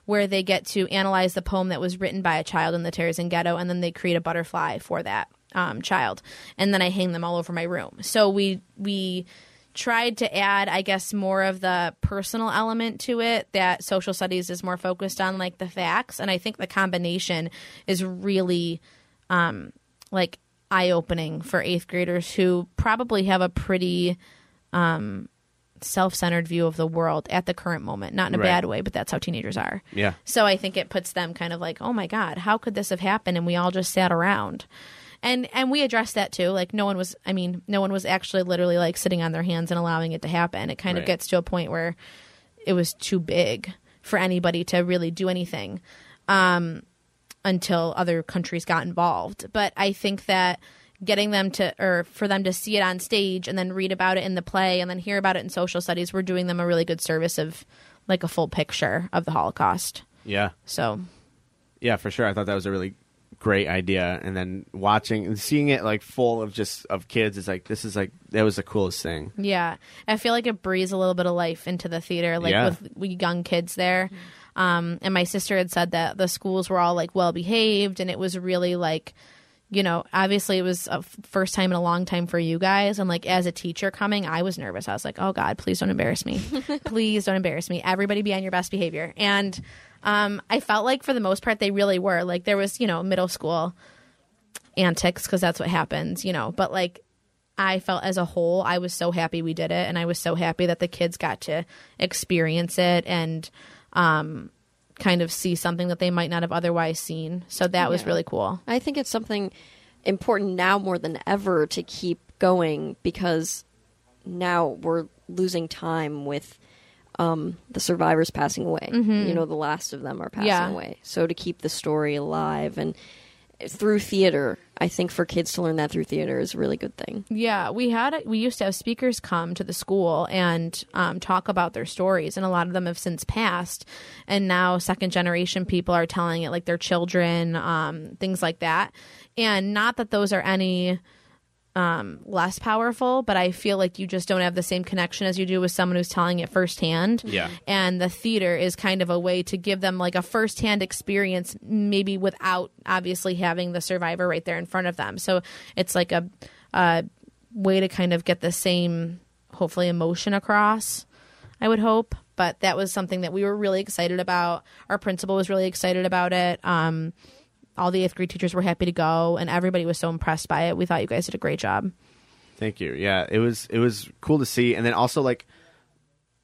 where they get to analyze the poem that was written by a child in the Terezin ghetto and then they create a butterfly for that um, child and then i hang them all over my room so we we tried to add i guess more of the personal element to it that social studies is more focused on like the facts and i think the combination is really um, like eye opening for eighth graders who probably have a pretty um, self centered view of the world at the current moment. Not in a Right. bad way, but that's how teenagers are. Yeah. So I think it puts them kind of like, oh my God, how could this have happened? And we all just sat around. And and we addressed that too. Like no one was I mean, no one was actually literally like sitting on their hands and allowing it to happen. It kind of gets to a point where it was too big for anybody to really do anything um, until other countries got involved. But I think that getting them to, or for them to see it on stage and then read about it in the play and then hear about it in social studies, we're doing them a really good service of like a full picture of the Holocaust. Yeah. So Yeah, for sure. I thought that was a really great idea. And then watching and seeing it like full of just of kids is like this is like that was the coolest thing. Yeah, I feel like it breathes a little bit of life into the theater, like Yeah. with, with young kids there. Um, and my sister had said that the schools were all like well behaved, and it was really like, you know, obviously it was a f- first time in a long time for you guys. And like as a teacher coming, I was nervous. I was like, oh God, please don't embarrass me. please don't embarrass me. Everybody be on your best behavior. And um, I felt like for the most part they really were. Like there was, you know, middle school antics because that's what happens, you know. But like I felt as a whole, I was so happy we did it, and I was so happy that the kids got to experience it and um, kind of see something that they might not have otherwise seen. So that was really cool. I think it's something important now more than ever to keep going because now we're losing time with um, the survivors passing away. You know, the last of them are passing Yeah. away. So to keep the story alive and through theater, I think for kids to learn that through theater is a really good thing. Yeah, we had we used to have speakers come to the school and um, talk about their stories, and a lot of them have since passed. And now second generation people are telling it like their children, um, things like that. And not that those are any um, less powerful, but I feel like you just don't have the same connection as you do with someone who's telling it firsthand. Yeah. And the theater is kind of a way to give them like a firsthand experience, maybe without obviously having the survivor right there in front of them. So it's like a, a way to kind of get the same, hopefully, emotion across. I would hope. But that was something that we were really excited about. Our principal was really excited about it. Um, all the eighth grade teachers were happy to go, and everybody was so impressed by it. We thought you guys did a great job. Thank you. Yeah, it was it was cool to see, and then also like,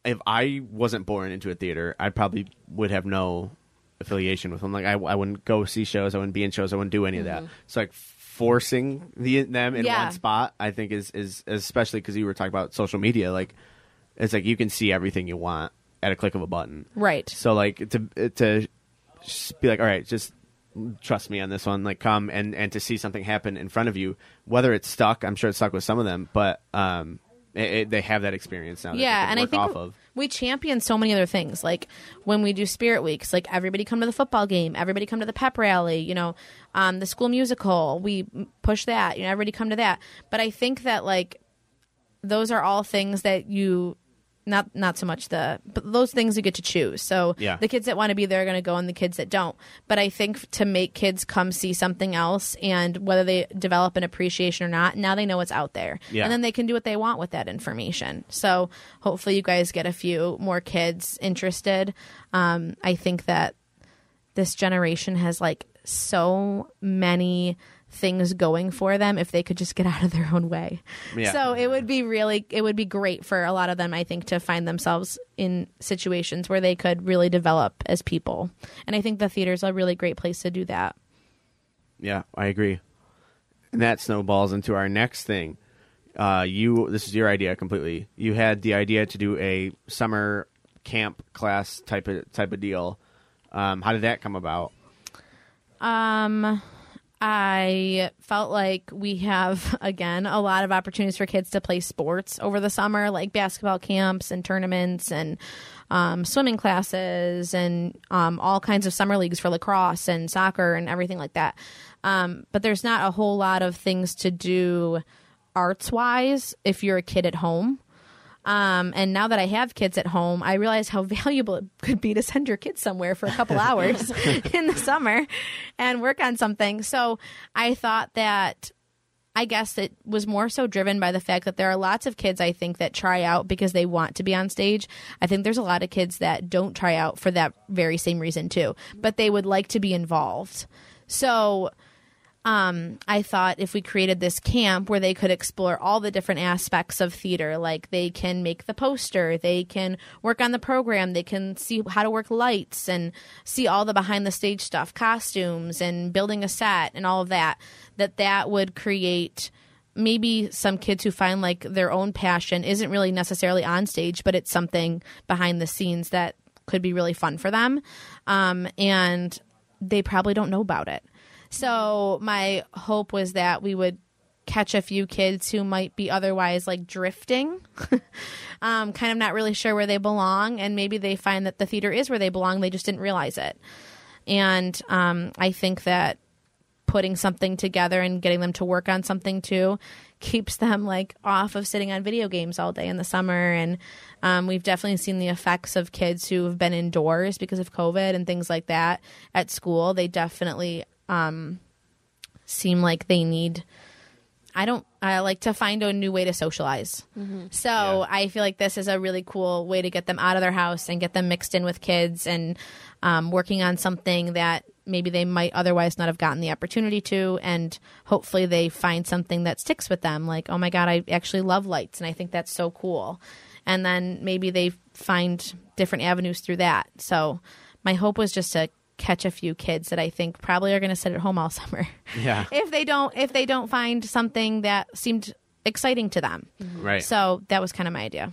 if I wasn't born into a theater, I probably would have no affiliation with them. Like, I, I wouldn't go see shows, I wouldn't be in shows, I wouldn't do any of that. Mm-hmm. So like forcing the them in Yeah. one spot, I think is is especially because you were talking about social media. Like, it's like you can see everything you want at a click of a button. Right. So like to to be like, all right, just trust me on this one. Like come and and to see something happen in front of you, whether it's stuck, I'm sure it's stuck with some of them, but um, it, it, they have that experience now. yeah, and I think off of. we champion so many other things. Like when we do Spirit Weeks, like everybody come to the football game, everybody come to the pep rally. You know, um, the school musical, we push that. You know, everybody come to that. But I think that like those are all things that you. Not not so much the but those things you get to choose. So Yeah. the kids that want to be there are going to go, and the kids that don't. But I think to make kids come see something else, and whether they develop an appreciation or not, now they know what's out there, Yeah. and then they can do what they want with that information. So hopefully you guys get a few more kids interested. Um, I think that this generation has like so many things going for them if they could just get out of their own way. Yeah. So it would be really it would be great for a lot of them I think to find themselves in situations where they could really develop as people. And I think the theater's a really great place to do that. Yeah, I agree. And that snowballs into our next thing. Uh, you this is your idea completely. You had the idea to do a summer camp class type of type of deal. Um, how did that come about? Um, I felt like we have again a lot of opportunities for kids to play sports over the summer, like basketball camps and tournaments and um, swimming classes and um, all kinds of summer leagues for lacrosse and soccer and everything like that. Um, but there's not a whole lot of things to do arts wise if you're a kid at home. Um, and now that I have kids at home, I realize how valuable it could be to send your kids somewhere for a couple hours in the summer and work on something. So I thought that I guess it was more so driven by the fact that there are lots of kids I think that try out because they want to be on stage. I think there's a lot of kids that don't try out for that very same reason too, but they would like to be involved. So um, I thought if we created this camp where they could explore all the different aspects of theater, like they can make the poster, they can work on the program, they can see how to work lights and see all the behind the stage stuff, costumes and building a set and all of that, that that would create maybe some kids who find like their own passion isn't really necessarily on stage, but it's something behind the scenes that could be really fun for them. Um, and they probably don't know about it. So my hope was that we would catch a few kids who might be otherwise like drifting, um, kind of not really sure where they belong, and maybe they find that the theater is where they belong. They just didn't realize it. And um, I think that putting something together and getting them to work on something too keeps them like off of sitting on video games all day in the summer and um, we've definitely seen the effects of kids who have been indoors because of covid and things like that at school they definitely um, seem like they need I don't I like to find a new way to socialize. So Yeah. I feel like this is a really cool way to get them out of their house and get them mixed in with kids and um, working on something that maybe they might otherwise not have gotten the opportunity to. And hopefully they find something that sticks with them. Like, oh my God, I actually love lights and I think that's so cool. And then maybe they find different avenues through that. So my hope was just to catch a few kids that I think probably are going to sit at home all summer Yeah. if they don't if they don't find something that seemed exciting to them. Right. So that was kind of my idea.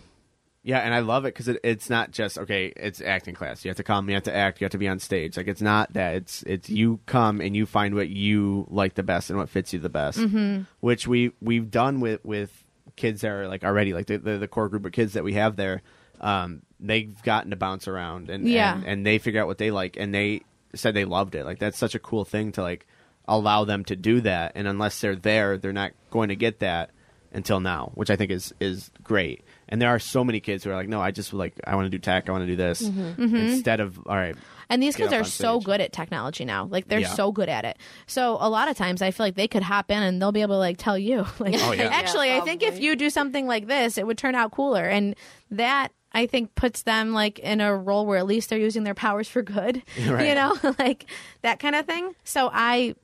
Yeah, and I love it because it, it's not just okay. It's acting class. You have to come. You have to act. You have to be on stage. Like it's not that. It's it's you come and you find what you like the best and what fits you the best. Mm-hmm. Which we we've done with with kids that are like already like the the, the core group of kids that we have there. Um, they've gotten to bounce around and Yeah. and, and they figure out what they like and they said they loved it. Like that's such a cool thing to like allow them to do that. And unless they're there, they're not going to get that until now, which I think is is great. And there are so many kids who are like, no, I just like I want to do tech, I want to do this mm-hmm. Mm-hmm. Mm-hmm. instead of all right. And these kids are so good at technology now. Like they're Yeah. so good at it. So a lot of times I feel like they could hop in and they'll be able to like tell you like Oh, yeah. actually Yeah, I think if you do something like this it would turn out cooler and that I think puts them like in a role where at least they're using their powers for good. Right. You know, like that kind of thing. So I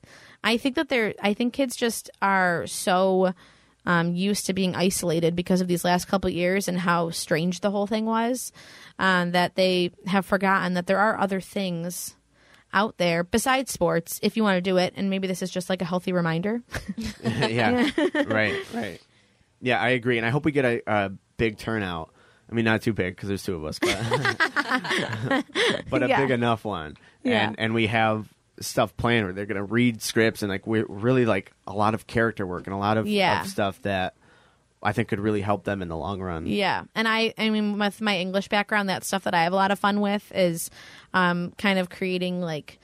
I think that they're I think kids just are so um, used to being isolated because of these last couple of years and how strange the whole thing was, um, that they have forgotten that there are other things out there besides sports if you want to do it. And maybe this is just like a healthy reminder. yeah, right, right. Yeah, I agree, and I hope we get a, a big turnout. I mean, not too big because there's two of us, but but a Yeah. big enough one. Yeah. And and we have stuff planned where they're going to read scripts and like we're really like a lot of character work and a lot of, Yeah. of stuff that I think could really help them in the long run. Yeah, and I, I mean, with my English background, that stuff that I have a lot of fun with is um, kind of creating like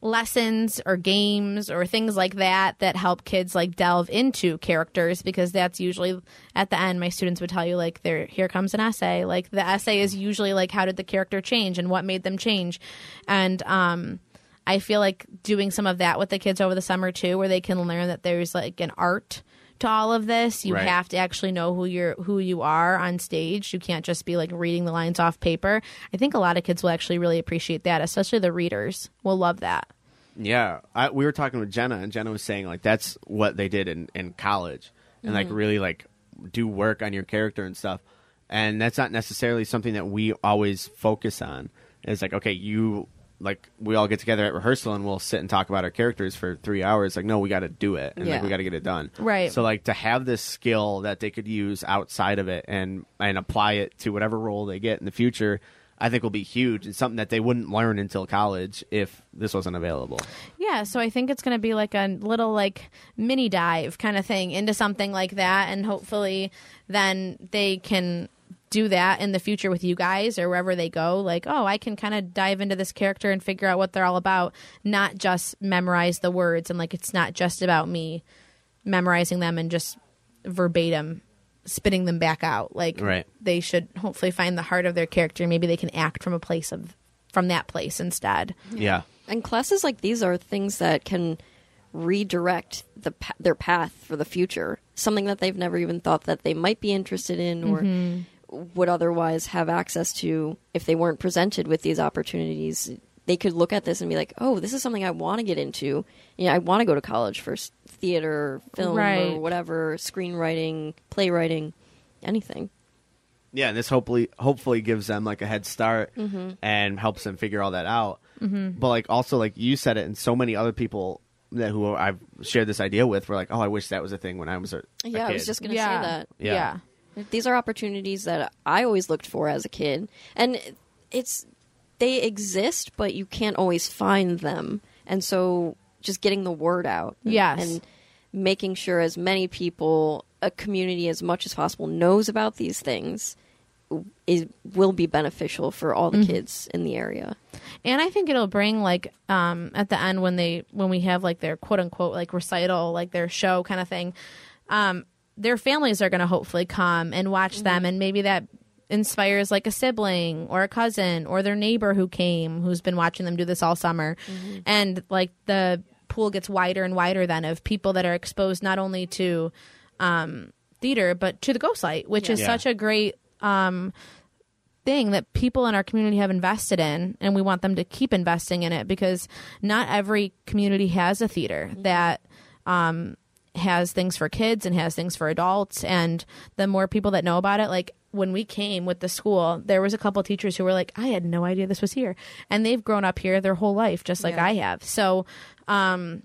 lessons or games or things like that that help kids like delve into characters because that's usually at the end my students would tell you like there here comes an essay. Like the essay is usually like how did the character change and what made them change. And um I feel like doing some of that with the kids over the summer too where they can learn that there's like an art to all of this you Right. have to actually know who you're who you are on stage you can't just be like reading the lines off paper i think a lot of kids will actually really appreciate that especially the readers will love that Yeah, I, we were talking with Jenna, and Jenna was saying like that's what they did in, in college, and like mm-hmm. really like do work on your character and stuff. And that's not necessarily something that we always focus on. It's like okay, you like we all get together at rehearsal and we'll sit and talk about our characters for three hours. Like no, we got to do it, and like we got to get it done. Right. So like to have this skill that they could use outside of it and and apply it to whatever role they get in the future. I think will be huge and something that they wouldn't learn until college if this wasn't available. Yeah, so I think it's going to be like a little like mini dive kind of thing into something like that and hopefully then they can do that in the future with you guys or wherever they go like oh I can kind of dive into this character and figure out what they're all about not just memorize the words and like it's not just about me memorizing them and just verbatim spitting them back out like Right. they should hopefully find the heart of their character maybe they can act from a place of from that place instead Yeah. And classes like these are things that can redirect the their path for the future. Something that they've never even thought that they might be interested in or mm-hmm. Would otherwise have access to if they weren't presented with these opportunities. they could look at this and be like, "Oh, this is something I want to get into. You know, I want to go to college for theater, film, Right. or whatever, screenwriting, playwriting, anything." Yeah, and this hopefully hopefully gives them like a head start Mm-hmm. and helps them figure all that out. Mm-hmm. But like also like you said it, and so many other people that who I've shared this idea with were like, "Oh, I wish that was a thing when I was a, a Yeah, I was just going to Yeah. say that. Yeah. yeah. These are opportunities that I always looked for as a kid, and it's they exist, but you can't always find them. And so, just getting the word out, and, Yes. and making sure as many people, a community as much as possible, knows about these things, is will be beneficial for all the kids in the area. and I think it'll bring like um at the end when they when we have like their quote unquote like recital like their show kind of thing, um their families are going to hopefully come and watch them and maybe that inspires like a sibling or a cousin or their neighbor who came who's been watching them do this all summer. And like the pool gets wider and wider then of people that are exposed not only to um theater but to the ghost light which is Yeah. such a great um thing that people in our community have invested in and we want them to keep investing in it because not every community has a theater that um, has things for kids and has things for adults and the more people that know about it like when we came with the school there was a couple teachers who were like i had no idea this was here and they've grown up here their whole life just like Yeah. i have so um,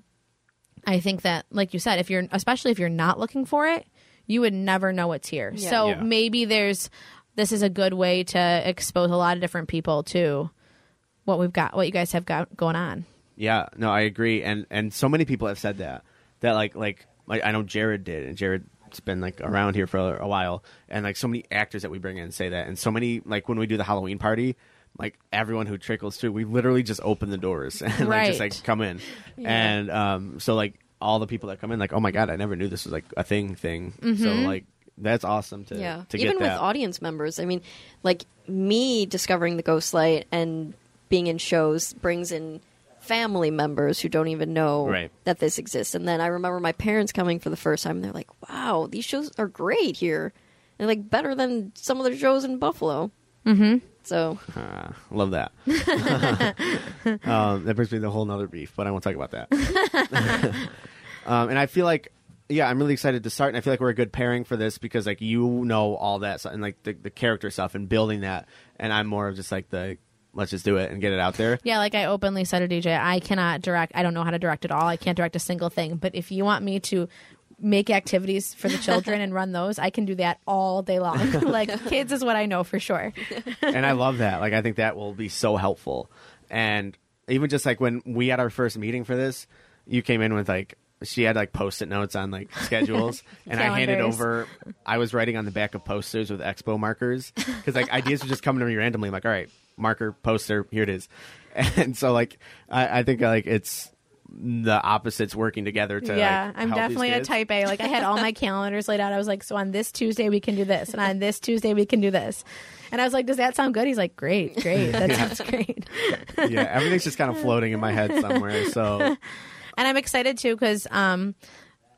i think that like you said if you're especially if you're not looking for it you would never know it's here Yeah. so Yeah. maybe there's this is a good way to expose a lot of different people to what we've got what you guys have got going on Yeah, no, I agree, and and so many people have said that that like like like I know Jared did, and Jared's been like around here for a, while, and like so many actors that we bring in say that, and so many like when we do the Halloween party. Like everyone who trickles through, we literally just open the doors and like just like come in, and um, so like all the people that come in, like oh my god, I never knew this was like a thing thing. So like that's awesome to yeah to even get with that. audience members i mean like me discovering the ghost light and being in shows brings in family members who don't even know Right. that this exists and then i remember my parents coming for the first time and they're like wow these shows are great here they're like better than some of the shows in buffalo mm-hmm so Uh, love that. um, that brings me to a whole nother beef, but I won't talk about that. um, and I feel like, yeah, I'm really excited to start, and I feel like we're a good pairing for this because like you know all that stuff and like the, the character stuff and building that, and I'm more of just like the let's just do it and get it out there. yeah like i openly said to dj i cannot direct i don't know how to direct at all i can't direct a single thing but if you want me to make activities for the children and run those i can do that all day long like kids is what i know for sure and I love that. Like, I think that will be so helpful. And even just like when we had our first meeting for this, you came in with like she had like post-it notes on like schedules, and I handed over. I was writing on the back of posters with expo markers because like ideas were just coming to me randomly. I'm like, all right, marker, poster, here it is. And so like I, I think like it's the opposites working together to yeah like, i'm definitely a type a. Like i had all my calendars laid out. I was like so on this tuesday we can do this and on this tuesday we can do this. And i was like does that sound good? He's like great great. That sounds great. Yeah, everything's just kind of floating in my head somewhere. So. And i'm excited too because um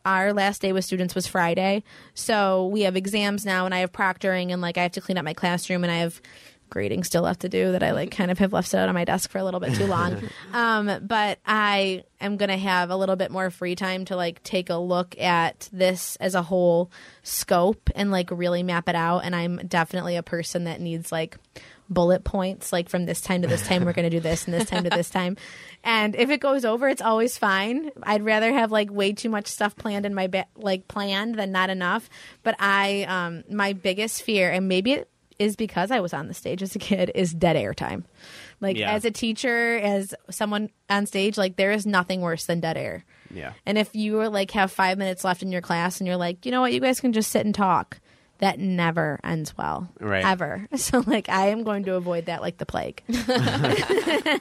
our last day with students was friday. So we have exams now and i have proctoring and like i have to clean up my classroom and i have grading still left to do that i like kind of have left set on my desk for a little bit too long. Um but i am gonna have a little bit more free time to like take a look at this as a whole scope and like really map it out. And i'm definitely a person that needs like bullet points like from this time to this time we're going to do this and this time to this time. And if it goes over it's always fine. I'd rather have like way too much stuff planned in my ba- like planned than not enough. But i um my biggest fear and maybe it is because i was on the stage as a kid is dead air time like Yeah. as a teacher as someone on stage like there is nothing worse than dead air yeah, and if you were like have five minutes left in your class and you're like, you know what, you guys can just sit and talk, that never ends well. Right. Ever. So like I am going to avoid that like the plague. I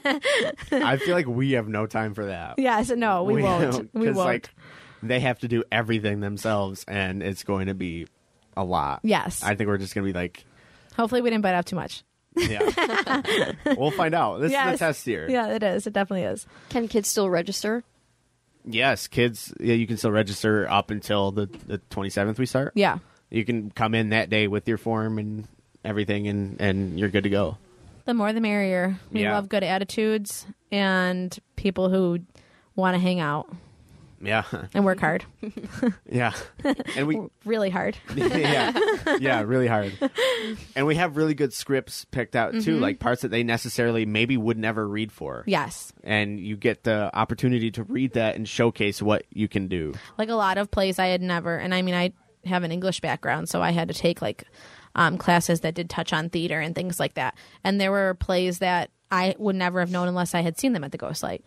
feel like we have no time for that. yeah, so no, we, won't. We won't. Like, they have to do everything themselves, and it's going to be a lot. Yes. I think we're just going to be like, Hopefully we didn't bite off too much. yeah. we'll find out. This is Yes. the test year. Yeah, it is. It definitely is. can kids still register Yes, kids. Yeah, you can still register up until the the twenty seventh. We start. Yeah. You can come in that day with your form and everything, and and you're good to go. The more the merrier. We Yeah. love good attitudes and people who want to hang out Yeah, and work hard. yeah, and we really hard. yeah, yeah, really hard. And we have really good scripts picked out Mm-hmm. too, like parts that they necessarily maybe would never read for. Yes. And you get the opportunity to read that and showcase what you can do. like a lot of plays I had never and I mean I have an English background so I had to take like um, classes that did touch on theater and things like that and there were plays that I would never have known unless I had seen them at the Ghost Light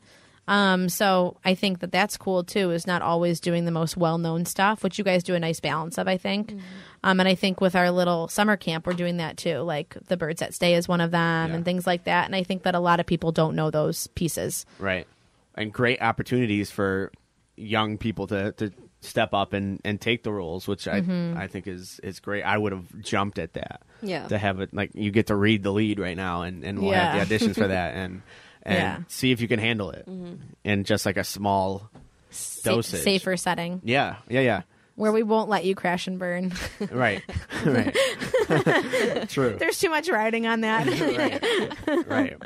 um, so I think that that's cool too is not always doing the most well-known stuff which you guys do a nice balance of I think um, and I think with our little summer camp we're doing that too like the birds that stay is one of them Yeah. and things like that and I think that a lot of people don't know those pieces Right. And great opportunities for young people to, to step up and, and take the roles, which I Mm-hmm. I think is is great. I would have jumped at that. Yeah. To have it like you get to read the lead right now and, and we'll Yeah. have the auditions for that and and Yeah. see if you can handle it mm-hmm. in just like a small Sa- Dosage. safer setting Yeah. Yeah, yeah. where we won't let you crash and burn Right. right. True. There's too much writing on that. right. right.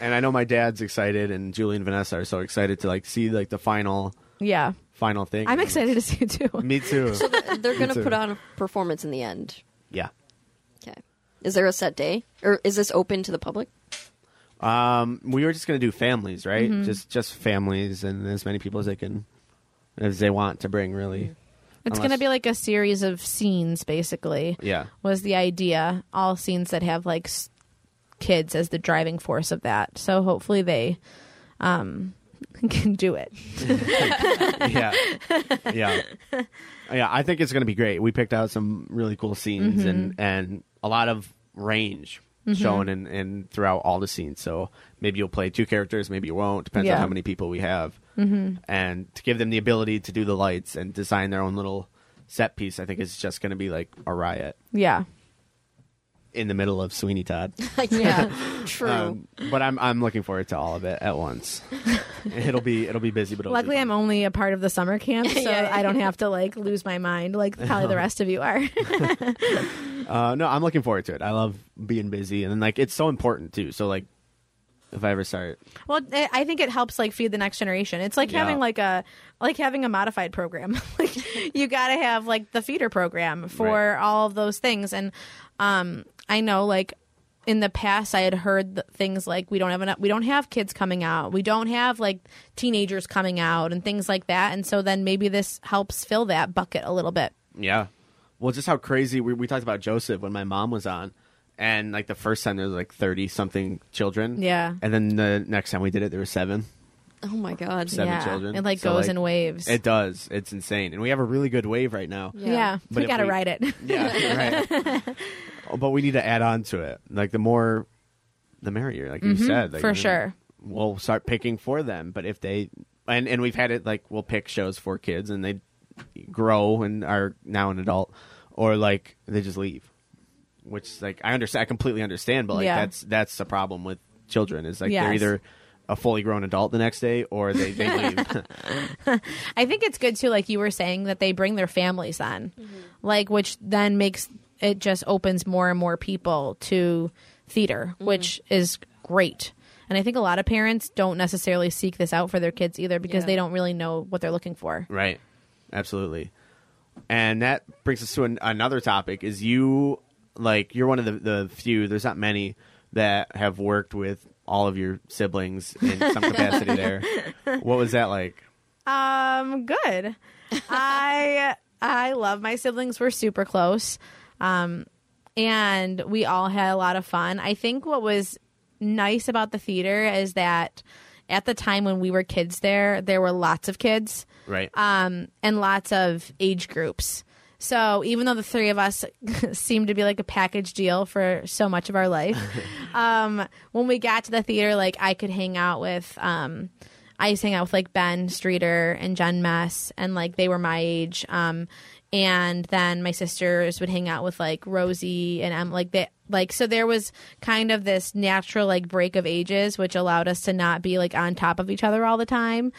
And I know my dad's excited and Julie and Vanessa are so excited to like see like the final yeah. final thing. I'm excited to see it too. Me too. So They're going to too. put on a performance in the end. yeah. Okay. Is there a set day, or is this open to the public? Um, we were just gonna do families, right? Mm-hmm. Just just families and as many people as they can, as they want to bring. Really, It's Unless- going to be like a series of scenes, basically. yeah, Was the idea all scenes that have like s- kids as the driving force of that? So hopefully they um, can do it. yeah, yeah, yeah. I think it's gonna be great. We picked out some really cool scenes and Mm-hmm. and a lot of range shown in, in throughout all the scenes. So maybe you'll play two characters, maybe you won't. Depends Yeah. on how many people we have. Mm-hmm. And to give them the ability to do the lights and design their own little set piece, I think is just going to be like a riot Yeah. In the middle of Sweeney Todd. yeah. True. Um, but I'm I'm looking forward to all of it at once. it'll be it'll be busy, but it'll Luckily, I'm only a part of the summer camp, so Yeah. I don't have to like lose my mind like probably the rest of you are. Uh, no, I'm looking forward to it. I love being busy, and then like it's so important too. So like, if I ever start, Well, I I think it helps like feed the next generation. It's like Yeah. having like a like having a modified program. like you got to have like the feeder program for Right. all of those things. And um, I know like in the past I had heard things like we don't have enough, we don't have kids coming out, we don't have like teenagers coming out and things like that. And so then maybe this helps fill that bucket a little bit. yeah. Well, just how crazy we we talked about Joseph when my mom was on, and like the first time there was like thirty something children. Yeah. and then the next time we did it, there were seven. oh my god. Seven yeah, children. it like So, goes like, in waves. It does. It's insane, and we have a really good wave right now. Yeah. yeah, But we got to ride it. Yeah, right. But we need to add on to it. Like the more, the merrier. Like you said, like, Mm-hmm. for you know, sure. We'll start picking for them. But if they, and and we've had it like we'll pick shows for kids, and they grow and are now an adult, or like they just leave. Which like I understand, I completely understand, but like Yeah. that's that's the problem with children is like they're Yes. either a fully grown adult the next day or they, they leave. I think it's good too, like you were saying, that they bring their families on, like which then makes it just opens more and more people to theater, which is great. And I think a lot of parents don't necessarily seek this out for their kids either because Yeah. they don't really know what they're looking for. Right. Absolutely. And that brings us to an, another topic is you like you're one of the, the few there's not many that have worked with all of your siblings in some capacity there. What was that like? Um, good. I I love my siblings. We're super close. Um, and we all had a lot of fun. I think what was nice about the theater is that at the time when we were kids there, there were lots of kids Right. um, and lots of age groups. So even though the three of us seemed to be like a package deal for so much of our life, um, when we got to the theater, like I could hang out with, um, I used to hang out with like Ben Streeter and Jen Mess, and like they were my age. Um, and then my sisters would hang out with like Rosie and Em, like they like so there was kind of this natural like break of ages, which allowed us to not be like on top of each other all the time.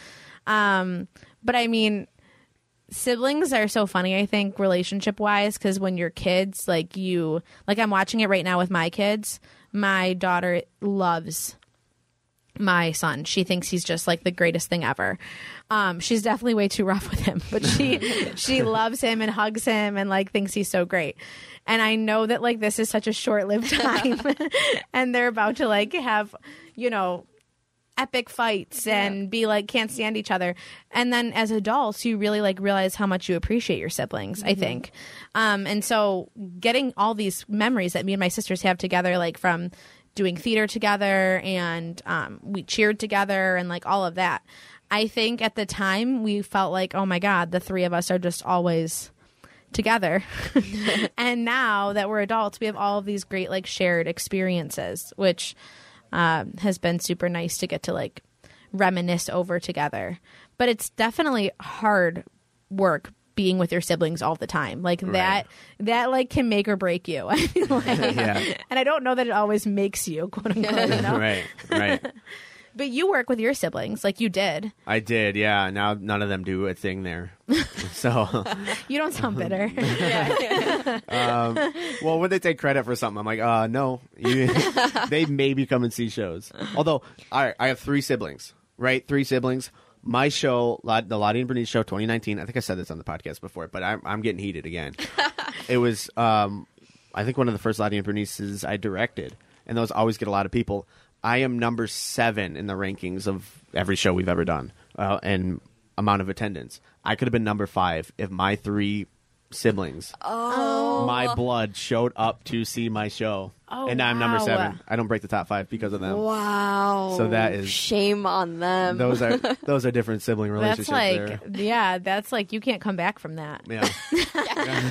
Um, but I mean, siblings are so funny i think relationship wise because when you're kids like you like i'm watching it right now with my kids my daughter loves my son. She thinks he's just like the greatest thing ever. Um, she's definitely way too rough with him, but she she loves him and hugs him and like thinks he's so great. And I know that like this is such a short lived time, and they're about to like have you know epic fights and be like can't stand each other and then as adults you really like realize how much you appreciate your siblings i think um and so getting all these memories that me and my sisters have together like from doing theater together and um we cheered together and like all of that i think at the time we felt like oh my god the three of us are just always together and now that we're adults we have all of these great like shared experiences which um, has been super nice to get to like reminisce over together. But it's definitely hard work being with your siblings all the time. Like that that like can make or break you. Like. Yeah. And I don't know that it always makes you, quote unquote, you know. right, right. But you work with your siblings like you did. I did, yeah. Now none of them do a thing there. so, You don't sound bitter. um, well, when they take credit for something, I'm like, uh, no. You, they maybe come and see shows. Although, all right, I have three siblings, right? Three siblings. My show, the Lottie and Bernice show 2019, I think I said this on the podcast before, but I'm, I'm getting heated again. it was, um, I think, one of the first Lottie and Bernice's I directed, and those always get a lot of people. I am number seven in the rankings of every show we've ever done, uh, and amount of attendance. I could have been number five if my three siblings, Oh, my blood, showed up to see my show, Oh, and now I'm number wow. seven. I don't break the top five because of them. wow. So that is- shame on them. Those are those are different sibling relationships. that's like there. yeah, that's like you can't come back from that. Yeah.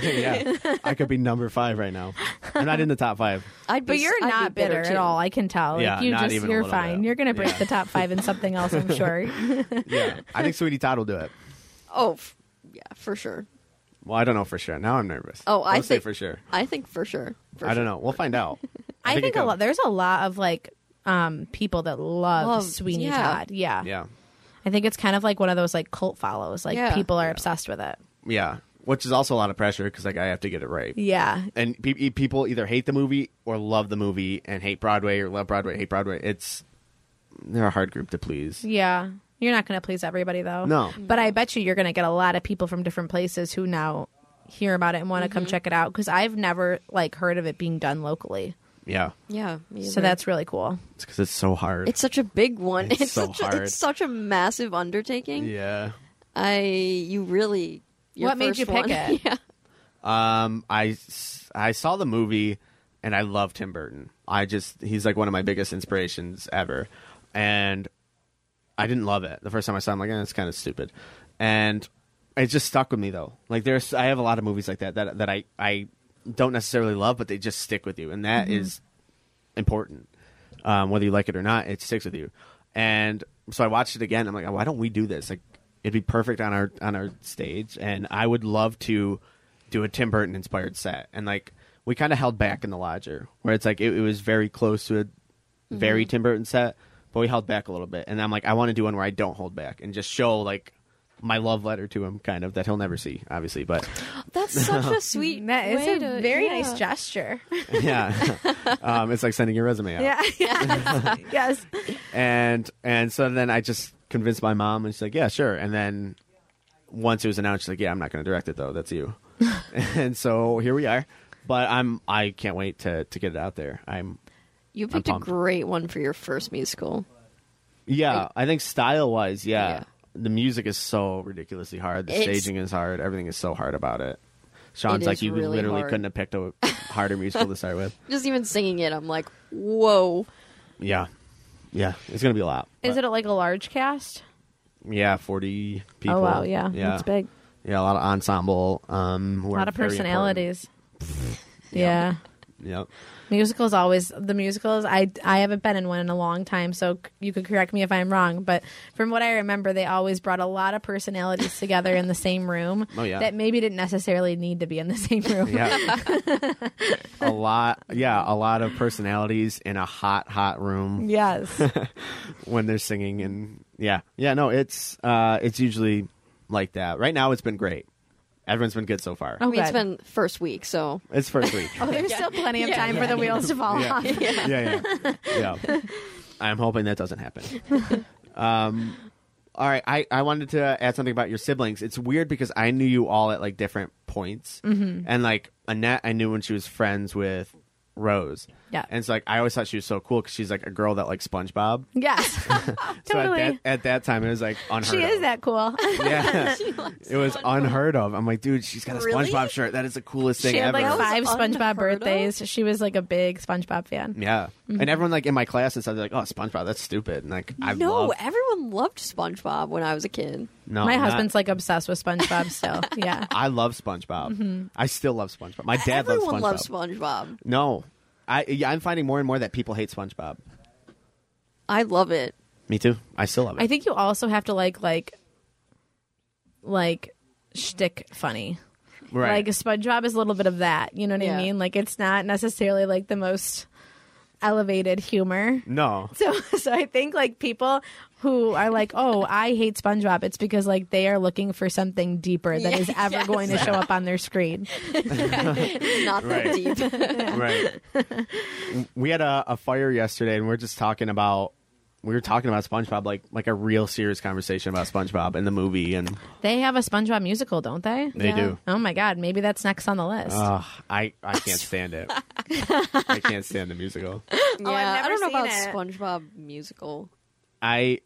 yeah. I could be number five right now. I'm not in the top five. I'd be, But you're I'd be not bitter, too. at all. I can tell. Like, Yeah, you not just even a you're little fine. bit. You're gonna break Yeah. the top five in something else, I'm sure. Yeah. I think Sweeney Todd will do it. Oh, f- yeah, for sure. Well, I don't know for sure. Now I'm nervous. Oh, I Don't say think- for sure. I think for sure. For I sure. don't know. We'll find out. I, think think, it a could- lot. There's a lot of like um people that love, Love, Sweeney yeah. Todd. Yeah. Yeah. I think it's kind of like one of those like cult follows. Like Yeah. people are obsessed with it. Yeah. Which is also a lot of pressure because like I have to get it right. Yeah. And pe- e- people either hate the movie or love the movie and hate Broadway or love Broadway, hate Broadway. It's they're a hard group to please. Yeah. You're not going to please everybody though. No. But I bet you you're going to get a lot of people from different places who now hear about it and want to come check it out because I've never like heard of it being done locally. Yeah. Yeah. me So either. that's really cool. It's because it's so hard. It's such a big one. It's so such A, hard. it's such a massive undertaking. yeah. I you really. your What made you pick one- it? yeah. Um, I, s- I saw the movie and I love Tim Burton. I just he's like one of my biggest inspirations ever, and I didn't love it the first time I saw. it. I'm like, eh, it's kind of stupid, and it just stuck with me though. Like there's, I have a lot of movies like that that that I I don't necessarily love, but they just stick with you, and that is important. Um, whether you like it or not, it sticks with you. And so I watched it again. I'm like, why don't we do this? Like, it'd be perfect on our on our stage, and I would love to do a Tim Burton inspired set. And like, we kind of held back in the lodger, where it's like it, it was very close to a very Tim Burton set, but we held back a little bit. And I'm like, I want to do one where I don't hold back and just show like my love letter to him, kind of that he'll never see, obviously, but That's such a sweet. That is way a to- very yeah. nice gesture. yeah, um, it's like sending your resume out. yeah. yes. yes. and and so then I just convinced my mom, and she's like, "Yeah, sure." And then once it was announced, she's like, "Yeah, I'm not going to direct it though. That's you." and so here we are. But I'm I can't wait to to get it out there. I'm You picked a great one for your first musical. yeah. Like- I think style wise, yeah, Yeah. The music is so ridiculously hard. The It's- staging is hard. Everything is so hard about it. Sean's It like, you really literally hard. couldn't have picked a harder musical to start with. Just even singing it, I'm like, whoa. Yeah, yeah. It's gonna be a lot. Is But, it like a large cast? Yeah, forty people. Oh wow, yeah, yeah. that's big. Yeah, a lot of ensemble. Um, A lot of personalities. Yeah. Yep. Musicals always the musicals. I I haven't been in one in a long time, so you could correct me if I'm wrong. But from what I remember, they always brought a lot of personalities together in the same room. Oh, yeah. that maybe didn't necessarily need to be in the same room. Yeah. a lot. Yeah, a lot of personalities in a hot, hot room Yes. when they're singing, and yeah, yeah. No, it's uh, it's usually like that. Right now, it's been great. Everyone's been good so far. I Oh, mean, it's good. been first week, so It's first week. Oh, there's still plenty of Yeah, time yeah, for the wheels to fall Yeah. off. yeah, yeah, yeah. I'm hoping that doesn't happen. Um, all right, I, I wanted to add something about your siblings. It's weird because I knew you all at like different points, mm-hmm. and like Annette, I knew when she was friends with Rose. Yeah. and it's like I always thought she was so cool because she's like a girl that likes SpongeBob. Yes, So at totally. that at that time, it was like unheard she of. is that cool. Yeah, it was SpongeBob. unheard of. I'm like, dude, she's got a Really? SpongeBob shirt. That is the coolest thing she had ever. like That was five SpongeBob unheard of? birthdays. She was like a big SpongeBob fan. Yeah, mm-hmm. and everyone like in my class and stuff, they're like, "Oh, SpongeBob, that's stupid." And like, I no, love, everyone loved SpongeBob when I was a kid. no, My not- husband's like obsessed with SpongeBob still. Yeah. I love SpongeBob. Mm-hmm. I still love SpongeBob. My dad Everyone loves SpongeBob. loves SpongeBob. no, I yeah, I'm finding more and more that people hate SpongeBob. I love it. Me too. I still love it. I think you also have to like like like shtick funny. right. Like SpongeBob is a little bit of that. You know what Yeah. I mean? Like it's not necessarily like the most elevated humor. no. So so I think like people who are like, "Oh, I hate SpongeBob." It's because like they are looking for something deeper that is ever Yes. going to show up on their screen. Not that Right. deep. right. we had a, a fire yesterday, and we are just talking about. We were talking about SpongeBob, like like a real serious conversation about SpongeBob and the movie, and They have a SpongeBob musical, don't they? they Yeah. do. Oh my god, maybe that's next on the list. Ugh, I I can't stand it. I can't stand the musical. Yeah, oh, I've never I don't know about it. SpongeBob musical. I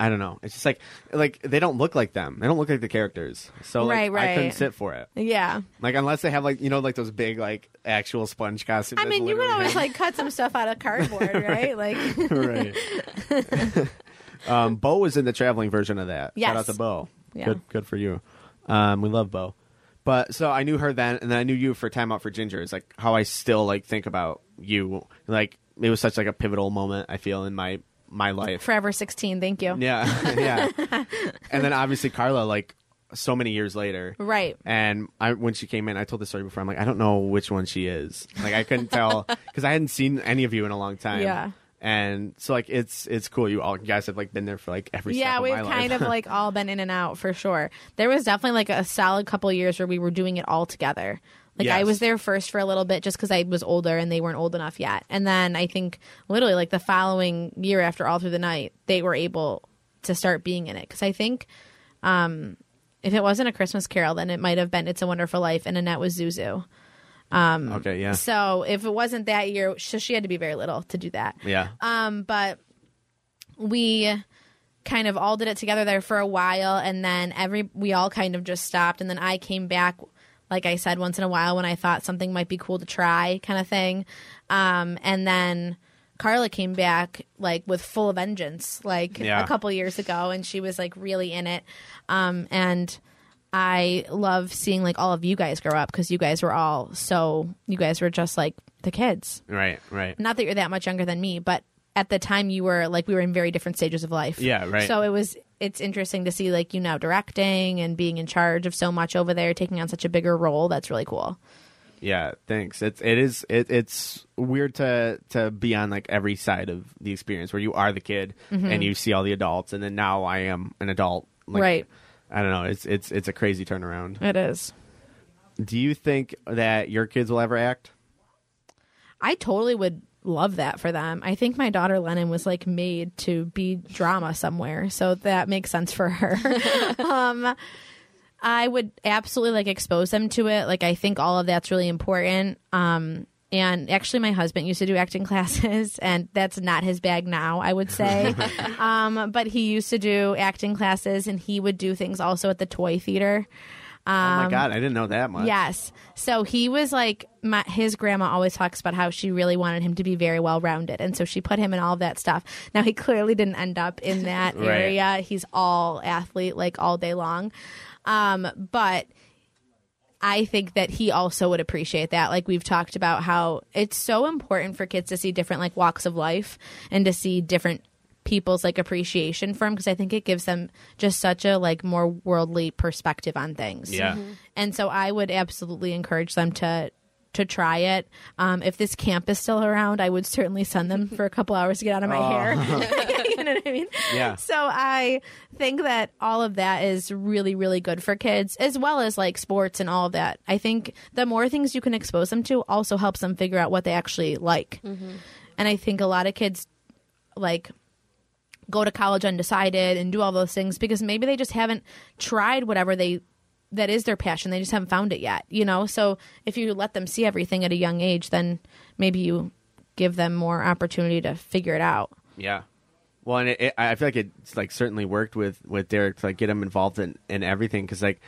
I don't know. It's just like like they don't look like them. They don't look like the characters. So like Right, I couldn't sit for it. yeah. Like unless they have like you know like those big like actual sponge costumes. I mean, you literally always like cut some stuff out of cardboard, right? Like right. um, Bo was in the traveling version of that. Shout out Yes. to Bo. Yeah. Good, good for you. Um, we love Bo. But so I knew her then, and then I knew you for Time Out for Ginger. It's like how I still like think about you. Like it was such like a pivotal moment. I feel in my my life. Forever 16, thank you. Yeah, yeah. and then obviously Carla, like so many years later, Right. and I when she came in, I told the story before. I'm like, I don't know which one she is. Like I couldn't tell because I hadn't seen any of you in a long time. Yeah. And so like it's it's cool. You all you guys have like been there for like every Yeah, we've kind of like all been in and out for sure. There was definitely like a solid couple of years where we were doing it all together. Like I was there first for a little bit just because I was older and they weren't old enough yet. And then I think literally like the following year after All Through the Night, they were able to start being in it. Because I think um, if it wasn't a Christmas Carol, then it might have been It's a Wonderful Life and Annette was Zuzu. okay, yeah, So if it wasn't that year, so she had to be very little to do that. yeah, Um, but we kind of all did it together there for a while, and then every we all kind of just stopped, and then I came back, like I said, once in a while when I thought something might be cool to try, kind of thing. Um, and then Carla came back like with full vengeance, like Yeah. a couple years ago, and she was like really in it. Um, and I love seeing like all of you guys grow up because you guys were all so you guys were just like the kids right, right. not that you're that much younger than me, but at the time you were like we were in very different stages of life. Yeah, right. So it was it's interesting to see like you now directing and being in charge of so much over there, taking on such a bigger role. That's really cool. Yeah, thanks. It's it is it, it's weird to to be on like every side of the experience where you are the kid and mm-hmm. you see all the adults, and then now I am an adult. Like, Right. I don't know. It's it's it's a crazy turnaround. It is. Do you think that your kids will ever act? I totally would love that for them. I think my daughter Lennon was like made to be drama somewhere, so that makes sense for her. um I would absolutely like expose them to it. Like I think all of that's really important. Um and actually my husband used to do acting classes and that's not his bag now, I would say. um but he used to do acting classes and he would do things also at the toy theater. Oh my god, I didn't know that much. Yes. So he was like, my, his grandma always talks about how she really wanted him to be very well rounded. And so she put him in all of that stuff. Now, he clearly didn't end up in that Right. area. He's all athlete, like all day long. Um, but I think that he also would appreciate that. Like we've talked about how it's so important for kids to see different like walks of life and to see different people's like appreciation for him because I think it gives them just such a like more worldly perspective on things. Yeah. And so I would absolutely encourage them to to try it. Um, if this camp is still around, I would certainly send them for a couple hours to get out of my hair. you know what I mean? Yeah. So I think that all of that is really, really good for kids, as well as like sports and all of that. I think the more things you can expose them to also helps them figure out what they actually like. And I think a lot of kids like go to college undecided and do all those things because maybe they just haven't tried whatever they that is their passion. They just haven't found it yet, you know? So if you let them see everything at a young age, then maybe you give them more opportunity to figure it out. Yeah. Well, and it, it, I feel like it's like certainly worked with with Derek to like get him involved in in everything because like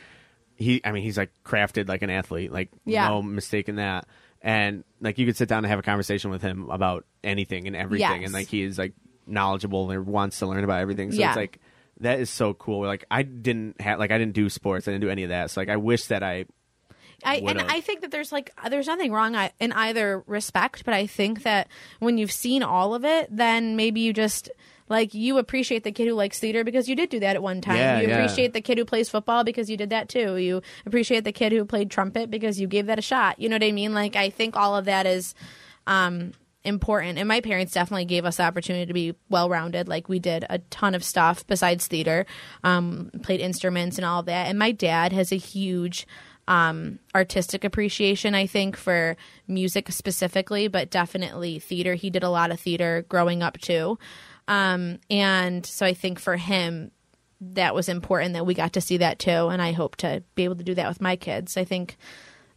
he, I mean, he's like crafted like an athlete, like Yeah. no mistake in that. And like you could sit down and have a conversation with him about anything and everything, Yes. and like he is like knowledgeable and wants to learn about everything. So Yeah. it's like that is so cool. Like I didn't have like I didn't do sports, I didn't do any of that. So like I wish that I I and. I think that there's like there's nothing wrong in either respect, but I think that when you've seen all of it, then maybe you just like you appreciate the kid who likes theater because you did do that at one time. Yeah, you yeah. appreciate the kid who plays football because you did that too. You appreciate the kid who played trumpet because you gave that a shot. You know what I mean? Like I think all of that is um important. And my parents definitely gave us the opportunity to be well rounded like we did a ton of stuff besides theater um played instruments and all that. And my dad has a huge um artistic appreciation i think for music specifically but definitely theater. He did a lot of theater growing up too. Um and so i think for him that was important that we got to see that too. And i hope to be able to do that with my kids. I think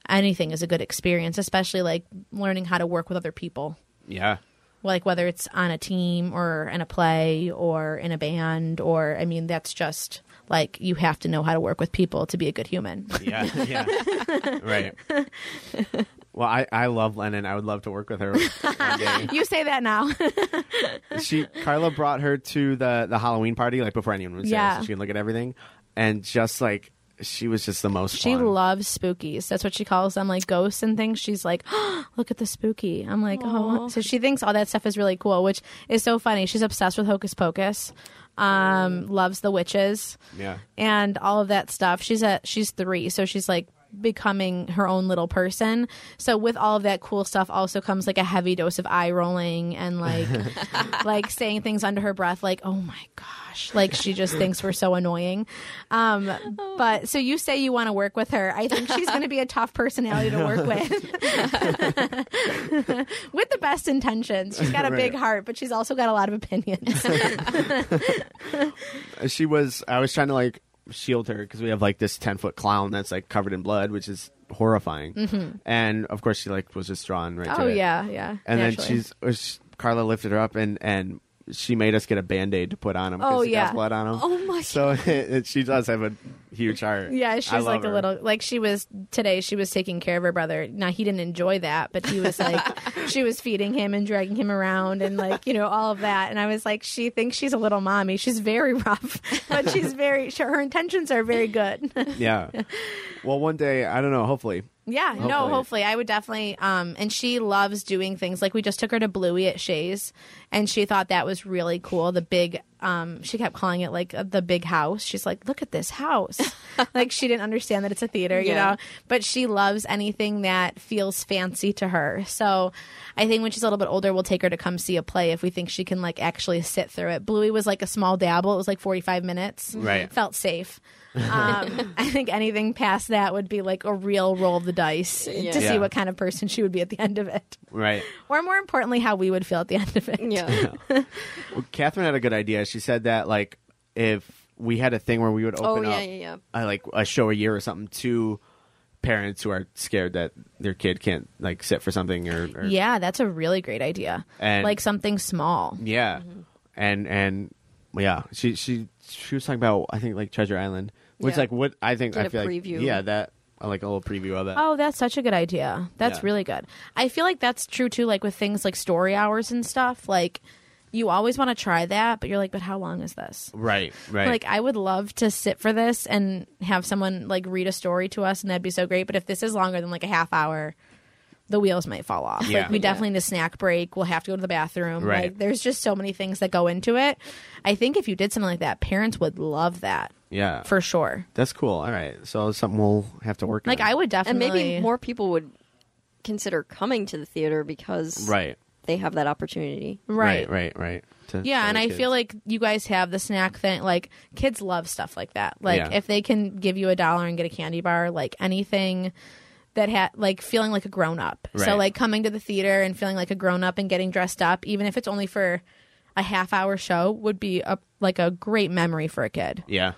anything is a good experience especially like learning how to work with other people yeah like whether it's on a team or in a play or in a band or i mean that's just like you have to know how to work with people to be a good human yeah yeah right. Well, I, I love Lennon. I would love to work with her you say that now she Carla brought her to the the Halloween party like before anyone was Yeah. there, so she can look at everything, and just like she was just the most. she fun. loves spookies. That's what she calls them like ghosts and things. She's like oh, look at the spooky. I'm like oh. So she thinks all that stuff is really cool which is so funny. She's obsessed with hocus pocus um loves the witches Yeah, and all of that stuff. She's at she's three, so she's like becoming her own little person. So with all of that cool stuff also comes like a heavy dose of eye rolling and like like saying things under her breath like, "Oh my gosh." Like she just thinks we're so annoying. Um but so you say you want to work with her. I think she's going to be a tough personality to work with. with the best intentions. She's got a big heart, but she's also got a lot of opinions. she was. I was trying to like shield her because we have like this ten foot clown that's like covered in blood, which is horrifying. And of course, she like was just drawn right. to Mm-hmm. oh it. yeah, yeah. And then naturally. she's was- Carla lifted her up and and she made us get a band aid to put on him. Oh, he yeah. got blood on him. Oh, my god. So it, she does have a huge heart. Yeah, she's like a little like she was today. She was taking care of her brother. Now he didn't enjoy that, but he was like she was feeding him and dragging him around and like you know all of that. And I was like, she thinks she's a little mommy. She's very rough, but she's very. Sure, her intentions are very good. Yeah. well, one day I don't know. Hopefully, Yeah, no, Hopefully. hopefully I would definitely. Um, and she loves doing things like we just took her to Bluey at Shea's, and she thought that was really cool. The big, um, she kept calling it like the big house. She's like, look at this house. like she didn't understand that it's a theater, you know. But she loves anything that feels fancy to her. So I think when she's a little bit older, we'll take her to come see a play if we think she can like actually sit through it. Bluey was like a small dabble. It was like forty five minutes. Right. Felt safe. Um, I think anything past that would be like a real roll of the dice to Yeah. see what kind of person she would be at the end of it, right? or more importantly, how we would feel at the end of it. Yeah. Well, Catherine had a good idea. She said that like if we had a thing where we would oh open yeah, up yeah, yeah. uh, like a show a year or something to parents who are scared that their kid can't like sit for something or, or Yeah, that's a really great idea. And- like something small. yeah and and yeah she she she was talking about i think like treasure island which Yeah. like what i think i a feel like preview. yeah that I like a little preview of it Oh, that's such a good idea. That's Yeah. really good. I feel like that's true too, like with things like story hours and stuff. Like, you always want to try that, but you're like, but how long is this? right right Like, I would love to sit for this and have someone like read a story to us, and that'd be so great. But if this is longer than like a half hour, the wheels might fall off. Yeah. Like, we definitely need a snack break. We'll have to go to the bathroom. Right. Like, there's just so many things that go into it. I think if you did something like that, parents would love that yeah for sure. that's cool all right so something we'll have to work on. Like, on. I would definitely And definitely. maybe more people would consider coming to the theater because Right. they have that opportunity. Right. Right. Right. right. To Yeah, and the I kids. feel like you guys have the snack thing. Like kids love stuff like that. Like Yeah. if they can give you a dollar and get a candy bar, like anything that had like feeling like a grown up. Right. So like coming to the theater and feeling like a grown up and getting dressed up, even if it's only for a half hour show, would be a like a great memory for a kid Yeah.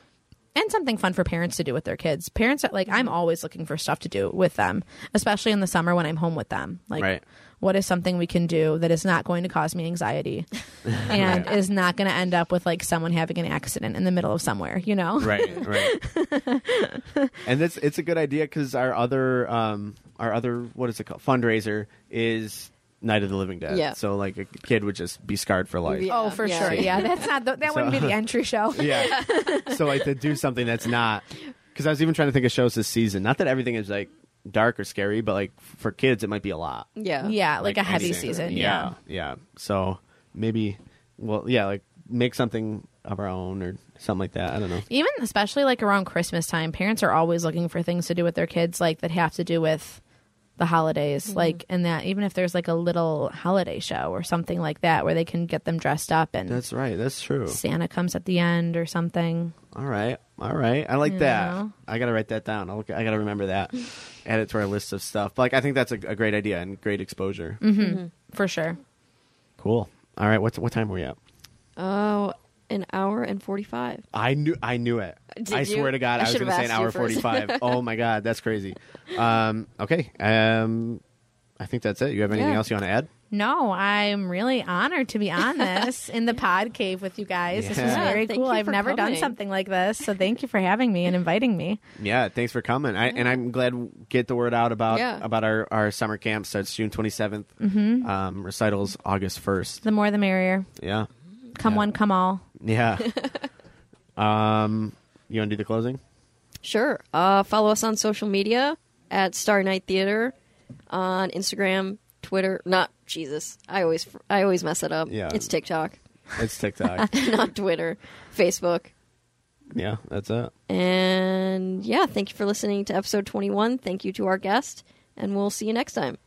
And something fun for parents to do with their kids. Parents are like I'm always looking for stuff to do with them, especially in the summer when I'm home with them. Like Right. what is something we can do that is not going to cause me anxiety and is not going to end up with like someone having an accident in the middle of somewhere, you know? right right and it's it's a good idea because our other um our other what is it called fundraiser is night of the living dead Yeah. so like a kid would just be scarred for life Yeah. Oh, for Yeah. sure. Yeah, that's not the, that wouldn't be the entry show. yeah so like to do something that's not because i was even trying to think of shows this season not that everything is like dark or scary but like for kids it might be a lot Yeah. Yeah, like, a heavy anything. season. yeah Yeah. yeah so maybe well yeah like make something of our own or something like that i don't know Even especially like around Christmas time, parents are always looking for things to do with their kids like that have to do with the holidays. Mm-hmm. Like and that even if there's like a little holiday show or something like that where they can get them dressed up and that's right that's true Santa comes at the end or something. All right, all right. I like that. know? I gotta write that down. I'll, I gotta remember that. Add it to our list of stuff. But like, I think that's a, a great idea and great exposure. Mm-hmm. Mm-hmm. For sure. Cool. All right. What what time are we at? Oh, an hour and 45. I knew I knew it. Did I you? swear to God, I I, was should've going to say an hour forty five. oh my God, that's crazy. Um, okay. Um, I think that's it. You have anything Yeah. else you want to add? No, I'm really honored to be on this in the pod cave with you guys. This was Yeah. very Thank cool. I've for never done something like this, so thank you for having me and inviting me. Yeah. Thanks for coming. I, and I'm glad we get the word out about Yeah. about our, our summer camp starts June twenty Mm-hmm. Um, recitals August first. The more the merrier. Yeah. Come Yeah. one, come all. Yeah. um, you want to do the closing? Sure. Uh, follow us on social media at Star Night Theater on Instagram, Twitter. Not Jesus. I always I always mess it up. Yeah. It's TikTok, It's TikTok. not Twitter. Facebook. yeah, that's it. And yeah, thank you for listening to episode 21. Thank you to our guest, and we'll see you next time.